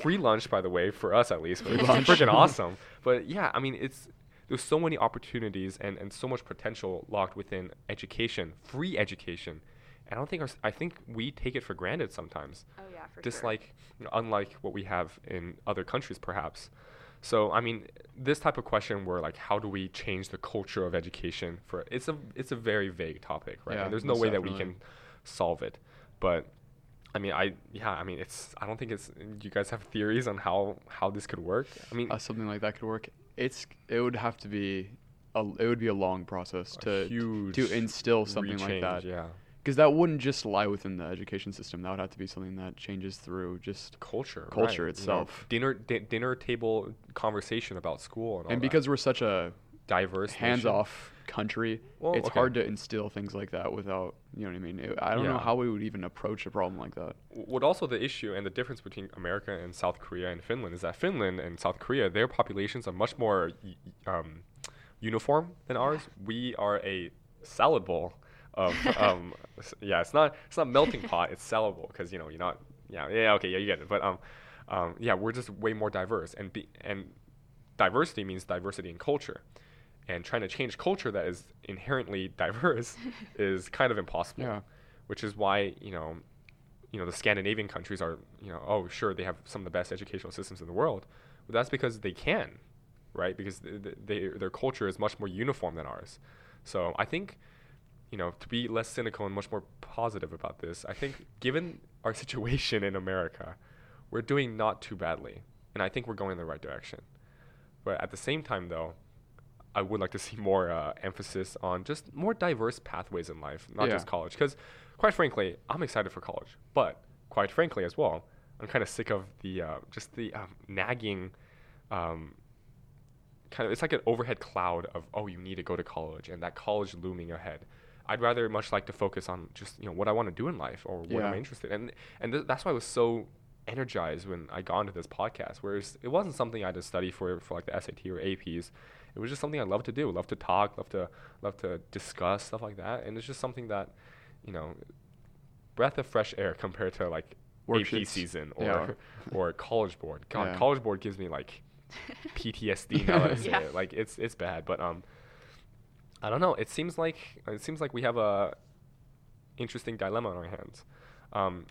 [SPEAKER 1] free lunch by the way for us at least,
[SPEAKER 2] Free
[SPEAKER 1] which is freaking <laughs> awesome. But yeah, I mean it's there's so many opportunities and, and so much potential locked within education, free education. And I don't think our, s- I think we take it for granted sometimes.
[SPEAKER 3] Oh yeah, for
[SPEAKER 1] just
[SPEAKER 3] sure.
[SPEAKER 1] like you know, unlike what we have in other countries perhaps so i mean this type of question where like how do we change the culture of education for it's a it's a very vague topic right?
[SPEAKER 2] Yeah,
[SPEAKER 1] and there's no way that we can solve it. But i mean i yeah i mean it's i don't think it's you guys have theories on how how this could work. I mean
[SPEAKER 2] uh, something like that could work. It's it would have to be a it would be a long process to
[SPEAKER 1] huge
[SPEAKER 2] to instill something like that.
[SPEAKER 1] yeah
[SPEAKER 2] Because that wouldn't just lie within the education system. That would have to be something that changes through just
[SPEAKER 1] culture
[SPEAKER 2] Culture
[SPEAKER 1] right, you know,
[SPEAKER 2] itself.
[SPEAKER 1] dinner di- dinner table conversation about school and all
[SPEAKER 2] and
[SPEAKER 1] that.
[SPEAKER 2] because we're such a
[SPEAKER 1] diverse
[SPEAKER 2] hands-off country,
[SPEAKER 1] Well,
[SPEAKER 2] it's
[SPEAKER 1] okay.
[SPEAKER 2] hard to instill things like that without you know what I mean. It- I don't know how we would even approach a problem like that.
[SPEAKER 1] what also the issue and the difference between America and South Korea and Finland is that Finland and South Korea, their populations are much more um, uniform than ours. We are a salad bowl of um, yeah, it's not it's not melting pot, it's sellable because you know you're not yeah yeah okay yeah you get it, but um, um yeah we're just way more diverse and be, and diversity means diversity in culture. And trying to change culture that is inherently <laughs> diverse is kind of impossible
[SPEAKER 2] Yeah.
[SPEAKER 1] which is why you know you know the Scandinavian countries are you know oh sure they have some of the best educational systems in the world but that's because they can right because th- th- they, their culture is much more uniform than ours so I think you know to be less cynical and much more positive about this I think given our <laughs> situation in America we're doing not too badly and I think we're going in the right direction but at the same time though I would like to see <laughs> more uh, emphasis on just more diverse pathways in life, not
[SPEAKER 2] Yeah.
[SPEAKER 1] just college. Because, quite frankly, I'm excited for college, but quite frankly as well, I'm kind of sick of the uh, just the um, nagging, um, kind of. It's like an overhead cloud of oh, you need to go to college and that college looming ahead. I'd rather much like to focus on just you know what I want to do in life or what
[SPEAKER 2] Yeah.
[SPEAKER 1] I'm interested in, and and th- that's why I was so energized when I got into this podcast. Whereas it wasn't something I had to study for for like the SAT or APs. It was just something I love to do, love to talk, love to love to discuss stuff like that, and it's just something that, you know, breath of fresh air <laughs> compared to like AP
[SPEAKER 2] Worksheets.
[SPEAKER 1] season or
[SPEAKER 2] Yeah. <laughs>
[SPEAKER 1] or college board. God,
[SPEAKER 2] Yeah.
[SPEAKER 1] college board gives me like <laughs> PTSD now that I say
[SPEAKER 3] Yeah.
[SPEAKER 1] it. Like it's it's bad, but um, I don't know. It seems like it seems like we have a interesting dilemma on our hands. Um,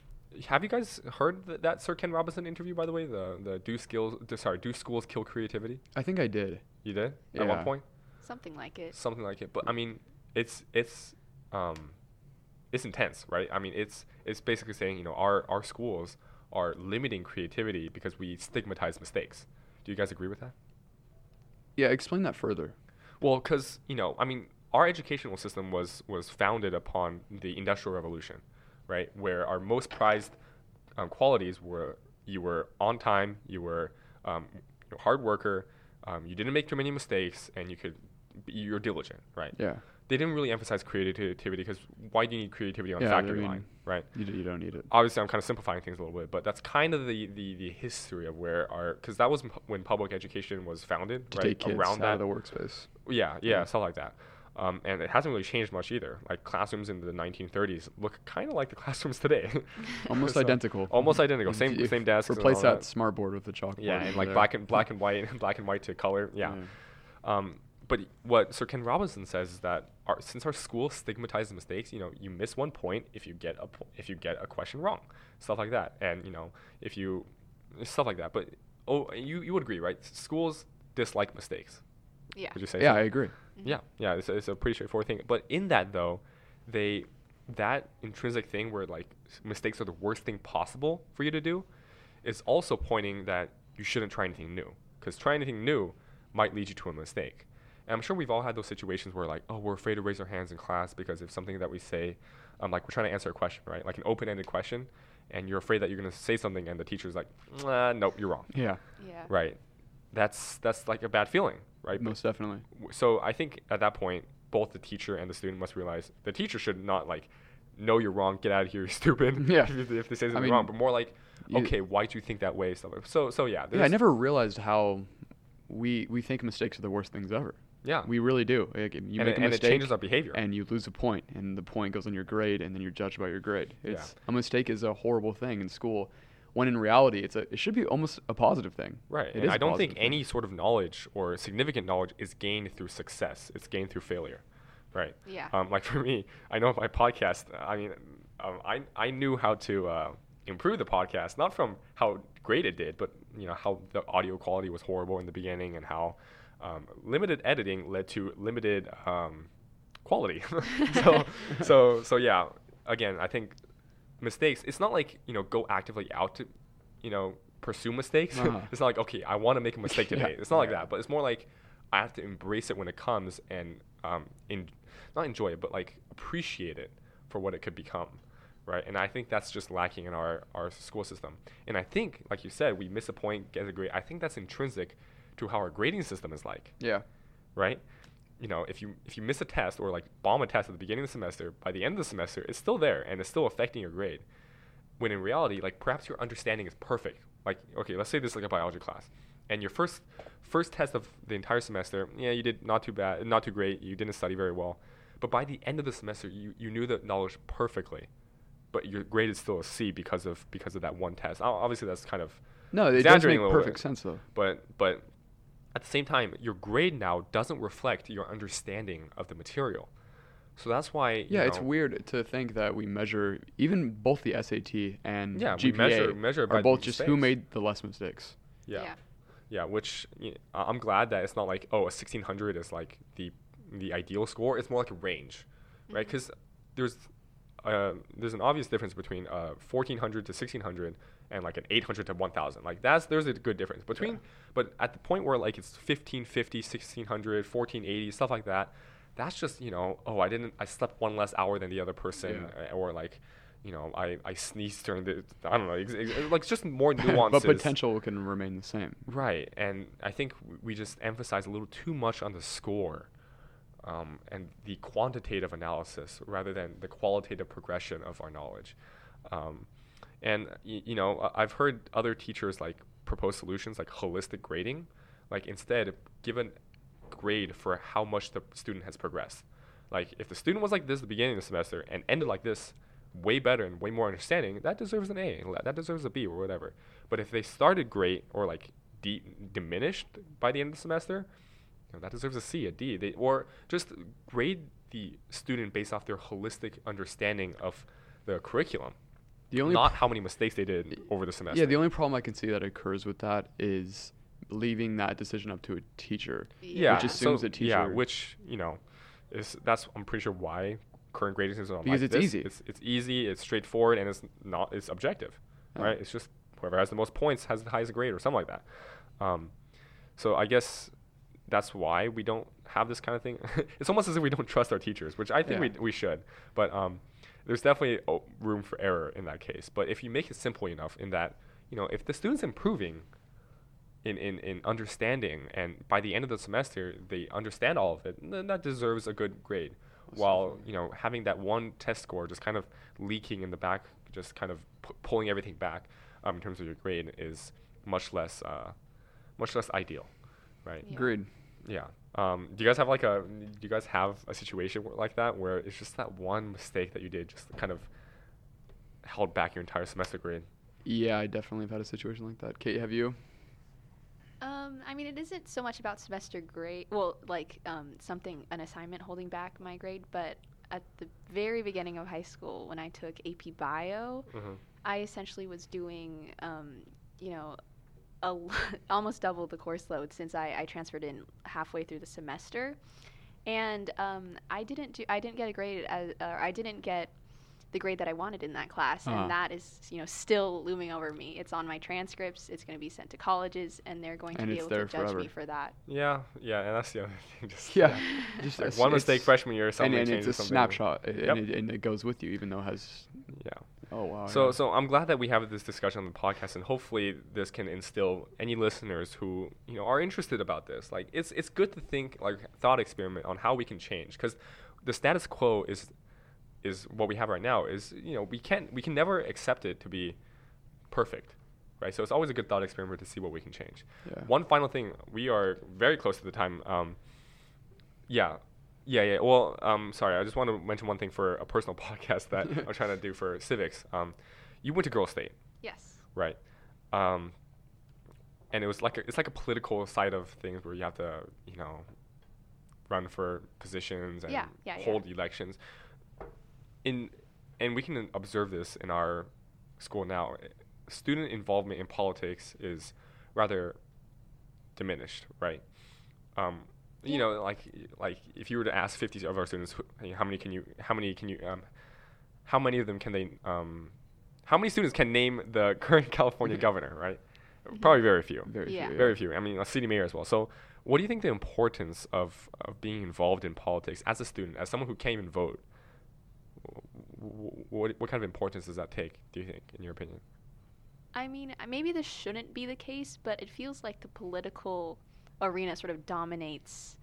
[SPEAKER 1] have you guys heard th- that Sir Ken Robinson interview? By the way, the the do skills, the, sorry, do schools kill creativity?
[SPEAKER 2] I think I did.
[SPEAKER 1] You did at one point,
[SPEAKER 3] Something like it.
[SPEAKER 1] something like it. But I mean, it's it's um, it's intense, right? I mean, it's it's basically saying you know our our schools are limiting creativity because we stigmatize mistakes. Do you guys agree with that?
[SPEAKER 2] Yeah, explain that further.
[SPEAKER 1] Well, because you know, I mean, our educational system was was founded upon the Industrial Revolution, right? Where our most prized um, qualities were you were on time, you were um, you know, hard worker, um, you didn't make too many mistakes, and you could be, you're diligent, right?
[SPEAKER 2] Yeah.
[SPEAKER 1] They didn't really emphasize creativity because why do you need creativity on a
[SPEAKER 2] Yeah, I
[SPEAKER 1] factory
[SPEAKER 2] mean-
[SPEAKER 1] line, right?
[SPEAKER 2] You, d- you don't need it.
[SPEAKER 1] obviously I'm kind of simplifying things a little bit, but that's kind of the, the, the history of where our because that was when public education was founded,
[SPEAKER 2] To
[SPEAKER 1] right?
[SPEAKER 2] take kids
[SPEAKER 1] Around
[SPEAKER 2] out
[SPEAKER 1] that,
[SPEAKER 2] of the workspace.
[SPEAKER 1] Yeah, yeah,
[SPEAKER 2] Yeah.
[SPEAKER 1] stuff like that. Um, and it hasn't really changed much either. Like classrooms in the 1930s look kind of like the <laughs> classrooms today. <laughs>
[SPEAKER 2] Almost
[SPEAKER 1] So-
[SPEAKER 2] identical.
[SPEAKER 1] Almost identical. Same
[SPEAKER 2] if-
[SPEAKER 1] same desks. and
[SPEAKER 2] Replace
[SPEAKER 1] all
[SPEAKER 2] that smart board with the chalkboard.
[SPEAKER 1] Yeah, and like
[SPEAKER 2] there.
[SPEAKER 1] black and black and white, <laughs> black and white to color. Yeah. Um, but what Sir Ken Robinson says is that our, since our school stigmatizes mistakes, you know, you miss one point if you get a po- if you get a question wrong, stuff like that, and you know, if you stuff like that. But oh, you you would agree, right? Schools dislike mistakes.
[SPEAKER 3] Yeah.
[SPEAKER 1] Would you say?
[SPEAKER 2] Yeah,
[SPEAKER 1] so?
[SPEAKER 2] I agree.
[SPEAKER 1] Yeah, yeah, it's a, it's a pretty straightforward thing. But in that though, they that intrinsic thing where like mistakes are the worst thing possible for you to do, is also pointing that you shouldn't try anything new because trying anything new might lead you to a mistake. And I'm sure we've all had those situations where like, oh, we're afraid to raise our hands in class because if something that we say, um, like we're trying to answer a question, right? Like an open-ended question, and you're afraid that you're gonna say something and the teacher's like, nah, nope, you're wrong.
[SPEAKER 2] Yeah,
[SPEAKER 3] Yeah.
[SPEAKER 1] Right. That's that's like a bad feeling, right? But-
[SPEAKER 2] most definitely.
[SPEAKER 1] so I think at that point, both the teacher and the student must realize the teacher should not like, know you're wrong, get out of here, <laughs> you're stupid.
[SPEAKER 2] Yeah.
[SPEAKER 1] if, if they say something
[SPEAKER 2] mean,
[SPEAKER 1] wrong, but more like,
[SPEAKER 2] you-
[SPEAKER 1] okay, why do you think that way? Stuff like so. So yeah.
[SPEAKER 2] Yeah, I never realized how we we think mistakes are the worst things ever.
[SPEAKER 1] Yeah.
[SPEAKER 2] We really do. Like, you
[SPEAKER 1] and
[SPEAKER 2] make
[SPEAKER 1] it,
[SPEAKER 2] a
[SPEAKER 1] and it changes our behavior.
[SPEAKER 2] and you lose a point, and the point goes on your grade, and then you're judged by your grade.
[SPEAKER 1] Yeah.
[SPEAKER 2] It's a mistake is a horrible thing in school. When in reality, it's a it should be almost a positive thing.
[SPEAKER 1] Right.
[SPEAKER 2] It
[SPEAKER 1] and
[SPEAKER 2] is
[SPEAKER 1] don't think
[SPEAKER 2] thing.
[SPEAKER 1] any sort of knowledge or significant knowledge is gained through success. It's gained through failure. Right.
[SPEAKER 3] Yeah.
[SPEAKER 1] Um, like <laughs> for me, I know my podcast. I mean, um, I I knew how to uh, improve the podcast, not from how great it did, but you know how the audio quality was horrible in the beginning, and how um, limited editing led to limited um, quality. <laughs> so <laughs> so so yeah. Again, I think mistakes. It's not like you know go actively out to you know pursue mistakes.
[SPEAKER 2] Uh-huh. <laughs>
[SPEAKER 1] it's not like okay, I want to make a mistake <laughs>
[SPEAKER 2] Yeah.
[SPEAKER 1] today. It's not like that, but it's more like I have to embrace it when it comes and um, in, not enjoy it, but like appreciate it for what it could become, right? And I think that's just lacking in our our school system. And I think, like you said, we miss a point, get a grade. I think that's intrinsic to how our grading system is like,
[SPEAKER 2] Yeah.
[SPEAKER 1] right? You know, if you if you miss a test or like bomb a test at the beginning of the semester, by the end of the semester, it's still there and it's still affecting your grade. When in reality, like perhaps your understanding is perfect. Like, okay, let's say this is like a biology class, and your first first test of the entire semester, yeah, you did not too bad, not too great. You didn't study very well, but by the end of the semester, you, you knew the knowledge perfectly, but your grade is still a C because of because of that one test. Obviously, that's kind of
[SPEAKER 2] No, it does make perfect
[SPEAKER 1] bit.
[SPEAKER 2] sense though.
[SPEAKER 1] but but at the same time, your grade now doesn't reflect your understanding of the material. So that's why you
[SPEAKER 2] Yeah, it's weird to think that we measure even both the SAT and
[SPEAKER 1] Yeah, we
[SPEAKER 2] GPA
[SPEAKER 1] measure- measure
[SPEAKER 2] are both just who made the less mistakes.
[SPEAKER 1] Yeah.
[SPEAKER 3] Yeah.
[SPEAKER 1] Yeah, which I'm glad that it's not like oh a 1600 is like the the ideal score. It's more like a range, right?
[SPEAKER 3] Mhm.
[SPEAKER 1] Because there's uh, there's an obvious difference between uh, 1400 to 1600 and like an 800 to 1000. Like that's there's a good difference between. But at the point where like it's 1550, 1600, 1480, stuff like that, that's just you know oh I didn't I slept one less hour than the other person
[SPEAKER 2] Yeah.
[SPEAKER 1] uh, or like. You know, I, I sneezed during the I don't know, ex- ex- like just more <laughs> nuances.
[SPEAKER 2] but potential can remain the same.
[SPEAKER 1] Right, and I think we just emphasize a little too much on the score um, and the quantitative analysis rather than the qualitative progression of our knowledge. Um, and you know, I've heard other teachers like propose solutions like holistic grading, like instead give a grade for how much the student has progressed. Like if the student was like this at the beginning of the semester and ended like this, way better and way more understanding, that deserves an A, That deserves a B or whatever. But if they started great or like de- diminished by the end of the semester, you know, that deserves a C, a D. They, or just grade the student based off their holistic understanding of the curriculum,
[SPEAKER 2] The only
[SPEAKER 1] not how many mistakes they did over the semester.
[SPEAKER 2] Yeah, the only problem I can see that occurs with that is leaving that decision up to a teacher.
[SPEAKER 1] yeah,
[SPEAKER 2] which assumes
[SPEAKER 1] so,
[SPEAKER 2] the
[SPEAKER 1] Yeah,
[SPEAKER 2] teacher-
[SPEAKER 1] which you know, is that's I'm pretty sure why current grading systems are
[SPEAKER 2] Because
[SPEAKER 1] like
[SPEAKER 2] it's
[SPEAKER 1] this.
[SPEAKER 2] easy.
[SPEAKER 1] It's it's easy. It's straightforward, and it's not. It's objective,
[SPEAKER 2] Yeah.
[SPEAKER 1] right? It's just whoever has the most points has the highest grade, or something like that. Um, so I guess that's why we don't have this kind of thing. <laughs> it's almost as if we don't trust our teachers, which I think
[SPEAKER 2] Yeah.
[SPEAKER 1] we we should. But um, there's definitely room for error in that case. But if you make it simple enough, in that you know, if the student's improving in, in, in understanding and by the end of the semester they understand all of it, then that deserves a good grade. While you know having that one test score just kind of leaking in the back, just kind of pu- pulling everything back um, in terms of your grade is much less uh, much less ideal, right?
[SPEAKER 3] Yeah.
[SPEAKER 2] Agreed.
[SPEAKER 1] Yeah. Um, do you guys have like a do you guys have a situation where, like that where it's just that one mistake that you did just kind of held back your entire semester grade?
[SPEAKER 2] Yeah, I definitely have had a situation like that. Kate, have you?
[SPEAKER 3] Um, I mean, it isn't so much about semester grade. Well, like um, something, an assignment holding back my grade, but at the very beginning of high school, when I took AP Bio,
[SPEAKER 1] Mm-hmm.
[SPEAKER 3] I essentially was doing, um, you know, a l- <laughs> almost double the course load since I, I transferred in halfway through the semester, and um, I didn't do I didn't get a grade as, or I didn't get the grade that I wanted in that class,
[SPEAKER 2] Uh-huh.
[SPEAKER 3] and that is you know still looming over me. It's on my transcripts. It's going to be sent to colleges, and they're going to be able to judge
[SPEAKER 2] forever.
[SPEAKER 3] me for that.
[SPEAKER 1] Yeah, yeah, and that's the other <laughs> thing. Just
[SPEAKER 2] Yeah, just
[SPEAKER 1] like one mistake freshman year,
[SPEAKER 2] And,
[SPEAKER 1] something
[SPEAKER 2] and
[SPEAKER 1] changes
[SPEAKER 2] it's a
[SPEAKER 1] something.
[SPEAKER 2] snapshot,
[SPEAKER 1] Yep.
[SPEAKER 2] and, it, and it goes with you, even though it has.
[SPEAKER 1] Yeah.
[SPEAKER 2] Oh wow.
[SPEAKER 1] So,
[SPEAKER 2] yeah.
[SPEAKER 1] so I'm glad that we have this discussion on the podcast, and hopefully this can instill any listeners who you know are interested about this. Like, it's it's good to think like thought experiment on how we can change, because the status quo is is what we have right now. Is you know we can't we can never accept it to be perfect, right? So it's always a good thought experiment to see what we can change.
[SPEAKER 2] Yeah.
[SPEAKER 1] One final thing, we are very close to the time. Um, yeah, yeah, yeah. Well, um, sorry, I just want to mention one thing for a personal <laughs> podcast that <laughs> I'm trying to do for civics. Um, you went to Girl State.
[SPEAKER 3] Yes.
[SPEAKER 1] right? Um, and it was like a, it's like a political side of things where you have to you know run for positions and
[SPEAKER 3] Yeah, yeah, yeah.
[SPEAKER 1] hold elections. In and we can observe this in our school now. Student involvement in politics is rather diminished, right? Um, you
[SPEAKER 3] Yeah.
[SPEAKER 1] know, like like if you were to ask 50 of our students, how many can you, how many can you, um, how many of them can they, um, how many students can name the <laughs> current California <laughs> governor, right? Probably very few.
[SPEAKER 2] Very
[SPEAKER 3] Yeah.
[SPEAKER 2] few.
[SPEAKER 1] Very few. I mean, a city mayor as well. So, what do you think the importance of, of being involved in politics as a student, as someone who can't even vote? What, what kind of importance does that take, do you think, in your opinion?
[SPEAKER 3] I mean, uh, maybe this shouldn't be the case, but it feels like the political arena sort of dominates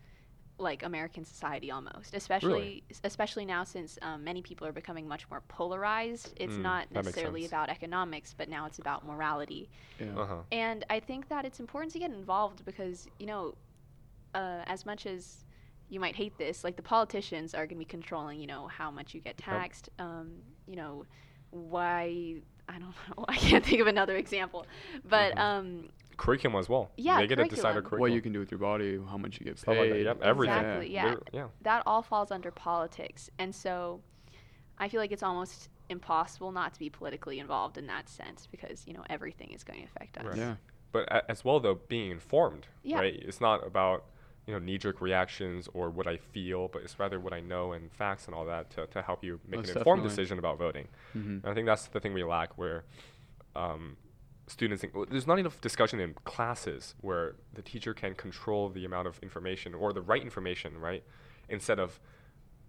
[SPEAKER 3] like American society almost, especially especially now since um, many people are becoming much more polarized. It's
[SPEAKER 1] Mm,
[SPEAKER 3] not necessarily about economics, but now it's about morality.
[SPEAKER 2] Yeah.
[SPEAKER 1] Uh huh.
[SPEAKER 3] And I think that it's important to get involved because, you know, uh, as much as you might hate this, like the politicians are going to be controlling, you know, how much you get taxed, um, you know, why, I don't <laughs> know, I can't think of another example. But,
[SPEAKER 1] Mhm.
[SPEAKER 3] um,
[SPEAKER 1] Curriculum as well.
[SPEAKER 3] Yeah,
[SPEAKER 1] They get to decide our
[SPEAKER 3] curriculum.
[SPEAKER 1] curriculum.
[SPEAKER 2] What you can do with your body, how much you get
[SPEAKER 1] Stuff like that. Yep, everything.
[SPEAKER 3] Exactly, yeah.
[SPEAKER 1] Liter- yeah.
[SPEAKER 3] that all falls under politics. And so I feel like it's almost impossible not to be politically involved in that sense because, you know, everything is going to affect us.
[SPEAKER 1] Right.
[SPEAKER 2] Yeah.
[SPEAKER 1] But a- as well, though, being informed,
[SPEAKER 3] Yeah.
[SPEAKER 1] right? It's not about you know knee-jerk reactions or what I feel, but it's rather what I know and facts and all that to, to help you make
[SPEAKER 2] Most
[SPEAKER 1] an informed
[SPEAKER 2] definitely.
[SPEAKER 1] decision about voting.
[SPEAKER 2] hmm
[SPEAKER 1] And I think that's the thing we lack, where um, students think well, there's not enough discussion in classes where the teacher can control the amount of information or the right information, right? Instead of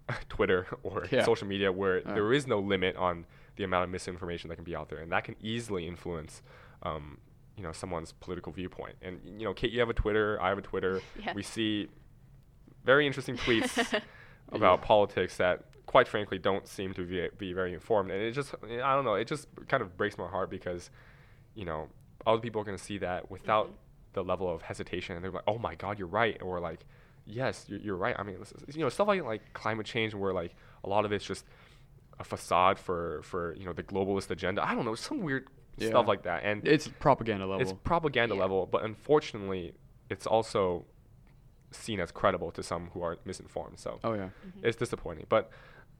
[SPEAKER 1] <laughs> Twitter or
[SPEAKER 2] Yeah.
[SPEAKER 1] social media, where
[SPEAKER 2] Uh.
[SPEAKER 1] there is no limit on the amount of misinformation that can be out there, and that can easily influence. Um, you know someone's political viewpoint, and you know, Kate, you have a Twitter, I have a Twitter. <laughs>
[SPEAKER 3] Yeah.
[SPEAKER 1] We see very interesting tweets <laughs> about politics that quite frankly don't seem to be, be very informed and it just i don't know it just kind of breaks my heart because you know other people are going to see that without
[SPEAKER 3] Mhm.
[SPEAKER 1] the level of hesitation and they're like oh my god you're right or like yes you're, you're right i mean this is- you know stuff like like climate change where like a lot of it's just a facade for for you know the globalist agenda i don't know some weird stuff like that and
[SPEAKER 2] It's propaganda level.
[SPEAKER 1] it's propaganda
[SPEAKER 3] Yeah.
[SPEAKER 1] level, but unfortunately, it's also seen as credible to some who are misinformed. So
[SPEAKER 2] oh yeah.
[SPEAKER 3] Mm-hmm.
[SPEAKER 1] it's disappointing. But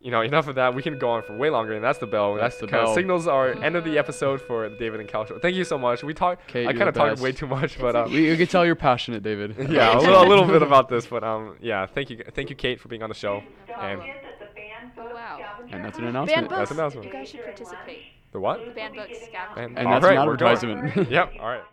[SPEAKER 1] you know, enough of that. We can go on for way longer, and that's the bell.
[SPEAKER 2] That's
[SPEAKER 1] That's,
[SPEAKER 2] the bell.
[SPEAKER 1] signals our <laughs> end of the episode for David and Cal show. Thank you so much. We talked.
[SPEAKER 2] Kate,
[SPEAKER 1] I kind of talked way too much, but um,
[SPEAKER 2] we, <laughs> we can tell you're passionate, David. <laughs>
[SPEAKER 1] yeah, a little, a little bit about this, but um, yeah. Thank you, thank you, Kate, for being on the show. And
[SPEAKER 3] Oh, wow.
[SPEAKER 2] And that's an
[SPEAKER 3] Band
[SPEAKER 2] announcement.
[SPEAKER 3] books.
[SPEAKER 1] That's an announcement.
[SPEAKER 3] You guys should participate.
[SPEAKER 1] the what?
[SPEAKER 3] The banned books scavenger.
[SPEAKER 1] And,
[SPEAKER 2] And that's an
[SPEAKER 1] right, we're
[SPEAKER 2] advertisement.
[SPEAKER 1] yep. All right.